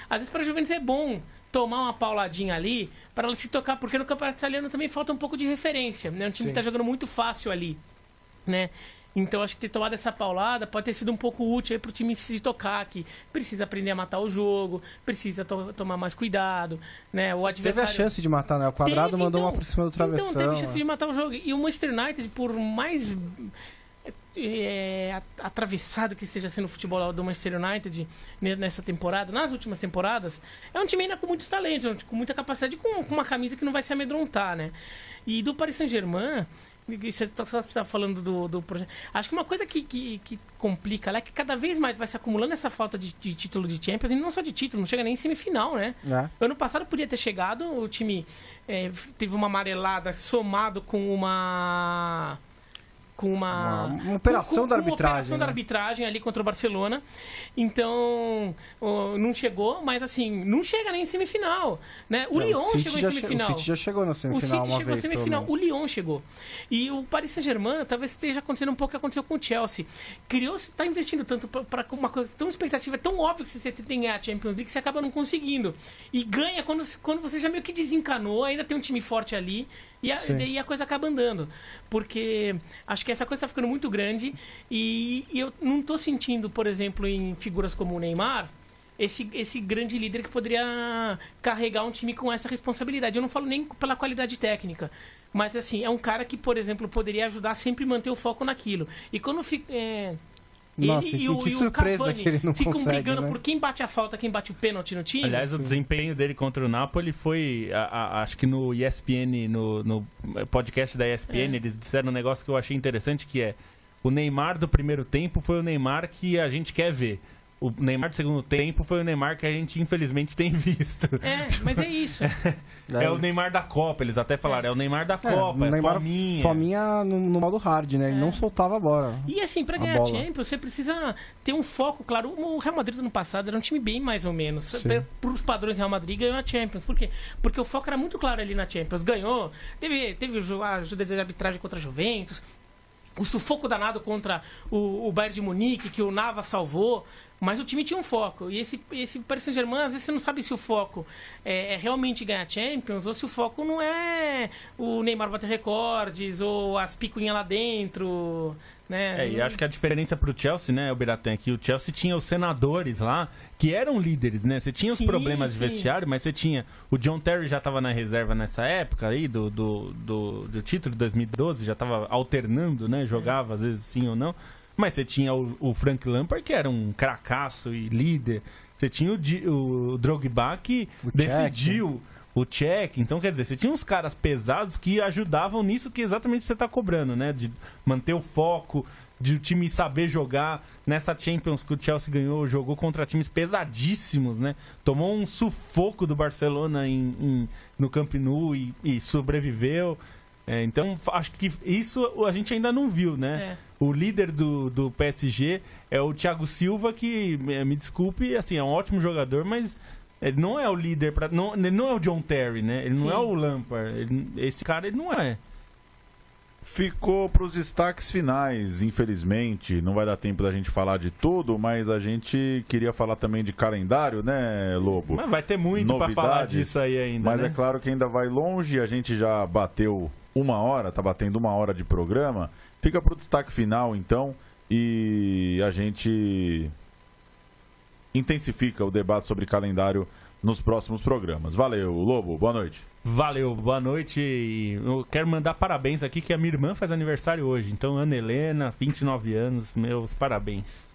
[SPEAKER 6] Às vezes para a Juventus é bom tomar uma pauladinha ali para ela se tocar, porque no campeonato italiano também falta um pouco de referência, né? Um time que tá jogando muito fácil ali, né? Então acho que ter tomado essa paulada pode ter sido um pouco útil aí pro time se tocar que precisa aprender a matar o jogo, precisa to- tomar mais cuidado, né? O
[SPEAKER 4] Teve a
[SPEAKER 6] adversário
[SPEAKER 4] chance de matar, né? O quadrado
[SPEAKER 6] Teve,
[SPEAKER 4] mandou
[SPEAKER 6] então.
[SPEAKER 4] uma por cima do travessão.
[SPEAKER 6] Então, teve chance
[SPEAKER 4] né?
[SPEAKER 6] de matar o jogo. E o Manchester United, por mais é, at- atravessado que esteja sendo o futebol do Manchester United ne- nessa temporada, nas últimas temporadas, é um time ainda com muitos talentos, um- com muita capacidade, com, com uma camisa que não vai se amedrontar, né? E do Paris Saint-Germain, você está falando do, do projeto. Acho que uma coisa que, que, que complica lá é que cada vez mais vai se acumulando essa falta de, de título de Champions, e não só de título, não chega nem em semifinal, né?
[SPEAKER 4] É.
[SPEAKER 6] Ano passado podia ter chegado, o time é, teve uma amarelada somado com uma. Com uma.
[SPEAKER 4] Uma- uma operação
[SPEAKER 6] com-
[SPEAKER 4] da arbitragem,
[SPEAKER 6] operação da
[SPEAKER 4] né?
[SPEAKER 6] arbitragem ali contra o Barcelona. Então, não chegou, mas assim, não chega nem em semifinal. Né? O
[SPEAKER 4] É,
[SPEAKER 6] Lyon
[SPEAKER 4] City
[SPEAKER 6] chegou em
[SPEAKER 4] che-
[SPEAKER 6] semifinal.
[SPEAKER 4] O City já chegou na
[SPEAKER 6] O
[SPEAKER 4] semifinal
[SPEAKER 6] City
[SPEAKER 4] uma
[SPEAKER 6] chegou
[SPEAKER 4] pelo
[SPEAKER 6] semifinal, o. Lyon chegou. E o Paris Saint-Germain talvez esteja acontecendo um pouco o que aconteceu com o Chelsea. Criou, está investindo tanto para uma coisa tão expectativa, tão óbvia que você tem que ganhar a Champions League, que você acaba não conseguindo. E ganha quando, quando você já meio que desencanou, ainda tem um time forte ali, e a- daí a coisa acaba andando. Porque acho que essa coisa está ficando muito grande e, e eu não estou sentindo, por exemplo, em figuras como o Neymar, esse, esse grande líder que poderia carregar um time com essa responsabilidade. Eu não falo nem pela qualidade técnica, mas assim, é um cara que, por exemplo, poderia ajudar a sempre manter o foco naquilo. E quando fica. É,
[SPEAKER 4] Nossa,
[SPEAKER 6] ele e o,
[SPEAKER 4] que
[SPEAKER 6] e o Cavani
[SPEAKER 4] que ele não
[SPEAKER 6] ficam
[SPEAKER 4] consegue,
[SPEAKER 6] brigando
[SPEAKER 4] né?
[SPEAKER 6] por quem bate a falta, quem bate o pênalti no time.
[SPEAKER 5] Aliás, o desempenho dele contra o Napoli foi. a- a- acho que no ESPN, no, no podcast da ESPN,
[SPEAKER 6] É.
[SPEAKER 5] eles disseram um negócio que eu achei interessante que é o Neymar do primeiro tempo foi o Neymar que a gente quer ver. O Neymar do segundo tempo foi o Neymar que a gente infelizmente tem visto.
[SPEAKER 6] É, mas é isso. <laughs>
[SPEAKER 5] É, o
[SPEAKER 4] isso.
[SPEAKER 5] Neymar da Copa, eles até falaram, é, o Neymar da
[SPEAKER 4] É,
[SPEAKER 5] Copa,
[SPEAKER 4] o
[SPEAKER 5] é,
[SPEAKER 4] Neymar,
[SPEAKER 5] fominha.
[SPEAKER 4] fominha no, no modo hard, né? Ele
[SPEAKER 6] É.
[SPEAKER 4] não soltava a bola.
[SPEAKER 6] E assim, pra
[SPEAKER 4] A
[SPEAKER 6] ganhar a
[SPEAKER 4] bola.
[SPEAKER 6] Champions, você precisa ter um foco, claro. O Real Madrid do ano passado era um time bem mais ou menos.
[SPEAKER 4] Sim.
[SPEAKER 6] Para os padrões Real Madrid ganhou a Champions. Por quê? Porque o foco era muito claro ali na Champions. Ganhou, teve, teve o a ajuda de arbitragem contra a Juventus, o sufoco danado contra o, o Bayern de Munique, que o Nava salvou. Mas o time tinha um foco. E esse, esse Paris Saint-Germain, às vezes você não sabe se o foco é, é realmente ganhar Champions ou se o foco não é o Neymar bater recordes ou as picuinhas lá dentro. Né?
[SPEAKER 5] É, e acho que a diferença pro Chelsea, né, o Biratan, é que o Chelsea tinha os senadores lá, que eram líderes, né? Você tinha os
[SPEAKER 6] Sim,
[SPEAKER 5] problemas de
[SPEAKER 6] sim.
[SPEAKER 5] vestiário, mas você tinha. O John Terry já tava na reserva nessa época aí, do, do, do, do título de 2012, já tava alternando, né? Jogava às vezes sim ou não. Mas você tinha o, o Frank Lampard, que era um cracaço e líder. Você tinha o, o Drogba, que
[SPEAKER 4] O
[SPEAKER 5] decidiu o check. Então, quer dizer, você tinha uns caras pesados que ajudavam nisso que exatamente você tá cobrando, né? De manter o foco, de o time saber jogar. Nessa Champions que o Chelsea ganhou, jogou contra times pesadíssimos, né? Tomou um sufoco do Barcelona em, em- no Camp Nou e, e sobreviveu. É, então, acho que isso a gente ainda não viu, né?
[SPEAKER 6] É.
[SPEAKER 5] O líder do, do PSG é o Thiago Silva, que, eh, me desculpe, assim, é um ótimo jogador, mas ele não é o líder, pra, não, ele não é o John Terry, né? Ele não
[SPEAKER 6] Sim.
[SPEAKER 5] é o Lampard. ele- esse cara, ele não é.
[SPEAKER 2] ficou para os destaques finais, infelizmente. Não vai dar tempo da gente falar de tudo, mas a gente queria falar também de calendário, né, Lobo?
[SPEAKER 5] Mas vai ter muito para falar disso aí ainda.
[SPEAKER 2] Mas
[SPEAKER 5] né?
[SPEAKER 2] é claro que ainda vai longe, a gente já bateu uma hora, tá batendo uma hora de programa. Fica para o destaque final, então, e a gente intensifica o debate sobre calendário nos próximos programas. Valeu, Lobo, boa noite.
[SPEAKER 5] Valeu, boa noite. Eu quero mandar parabéns aqui que a minha irmã faz aniversário hoje. Então, Ana Helena, 29 anos, meus parabéns.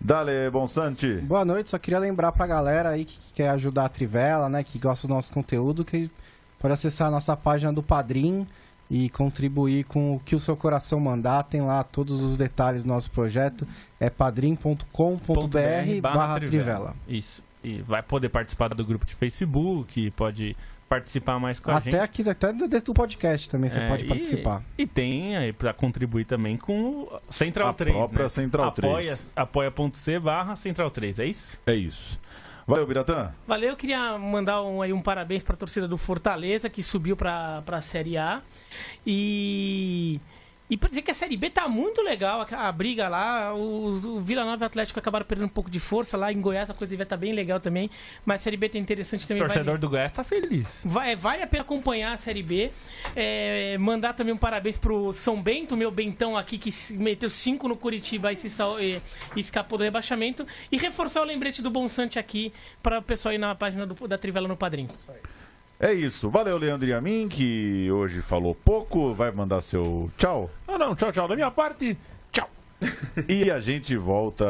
[SPEAKER 2] Dale, Bonsante.
[SPEAKER 4] Boa noite, só queria lembrar pra galera aí que quer ajudar a Trivela, né, que gosta do nosso conteúdo, que pode acessar a nossa página do Padrim e contribuir com o que o seu coração mandar. Tem lá todos os detalhes do nosso projeto. É padrim.com.br barra Trivela.
[SPEAKER 5] Isso. E vai poder participar do grupo de Facebook, pode participar mais com a
[SPEAKER 4] até
[SPEAKER 5] gente.
[SPEAKER 4] Aqui, até dentro do podcast também você
[SPEAKER 5] É,
[SPEAKER 4] pode
[SPEAKER 5] e-
[SPEAKER 4] participar.
[SPEAKER 5] E tem aí para contribuir também com o Central
[SPEAKER 2] A
[SPEAKER 5] 3.
[SPEAKER 2] própria
[SPEAKER 5] né?
[SPEAKER 2] Central
[SPEAKER 5] Apoia,
[SPEAKER 2] 3.
[SPEAKER 5] Apoia.c barra Central 3, é isso?
[SPEAKER 2] É isso. Valeu, Biratã.
[SPEAKER 6] Valeu, eu queria mandar um, aí um parabéns para a torcida do Fortaleza, que subiu para a Série A. E. E pra dizer que a Série B tá muito legal, a, a briga lá. Os, o Vila Nova e o Atlético acabaram perdendo um pouco de força lá. Em Goiás a coisa devia estar bem legal também. Mas a Série B tá interessante
[SPEAKER 5] O
[SPEAKER 6] também. vai-
[SPEAKER 5] torcedor do Goiás tá feliz.
[SPEAKER 6] Vai, vale a pena acompanhar a Série B. É, mandar também um parabéns pro São Bento, meu Bentão aqui, que meteu 5 no Curitiba e, se sal- e- e escapou do rebaixamento. E reforçar o lembrete do Bonsante aqui para o pessoal ir na página do- da Trivela no Padrim.
[SPEAKER 2] É isso. Valeu, Leandro e a mim, que hoje falou pouco. Vai mandar seu tchau.
[SPEAKER 5] Ah, não, tchau, tchau. Da minha parte, tchau.
[SPEAKER 2] E a gente volta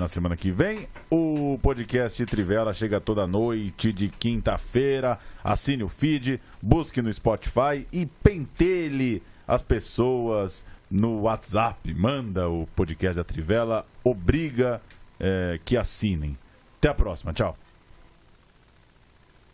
[SPEAKER 2] na semana que vem. O podcast Trivela chega toda noite de quinta-feira. Assine o feed, busque no Spotify e pentelhe as pessoas no WhatsApp. Manda o podcast da Trivela, obriga eh, que assinem. Até a próxima. Tchau.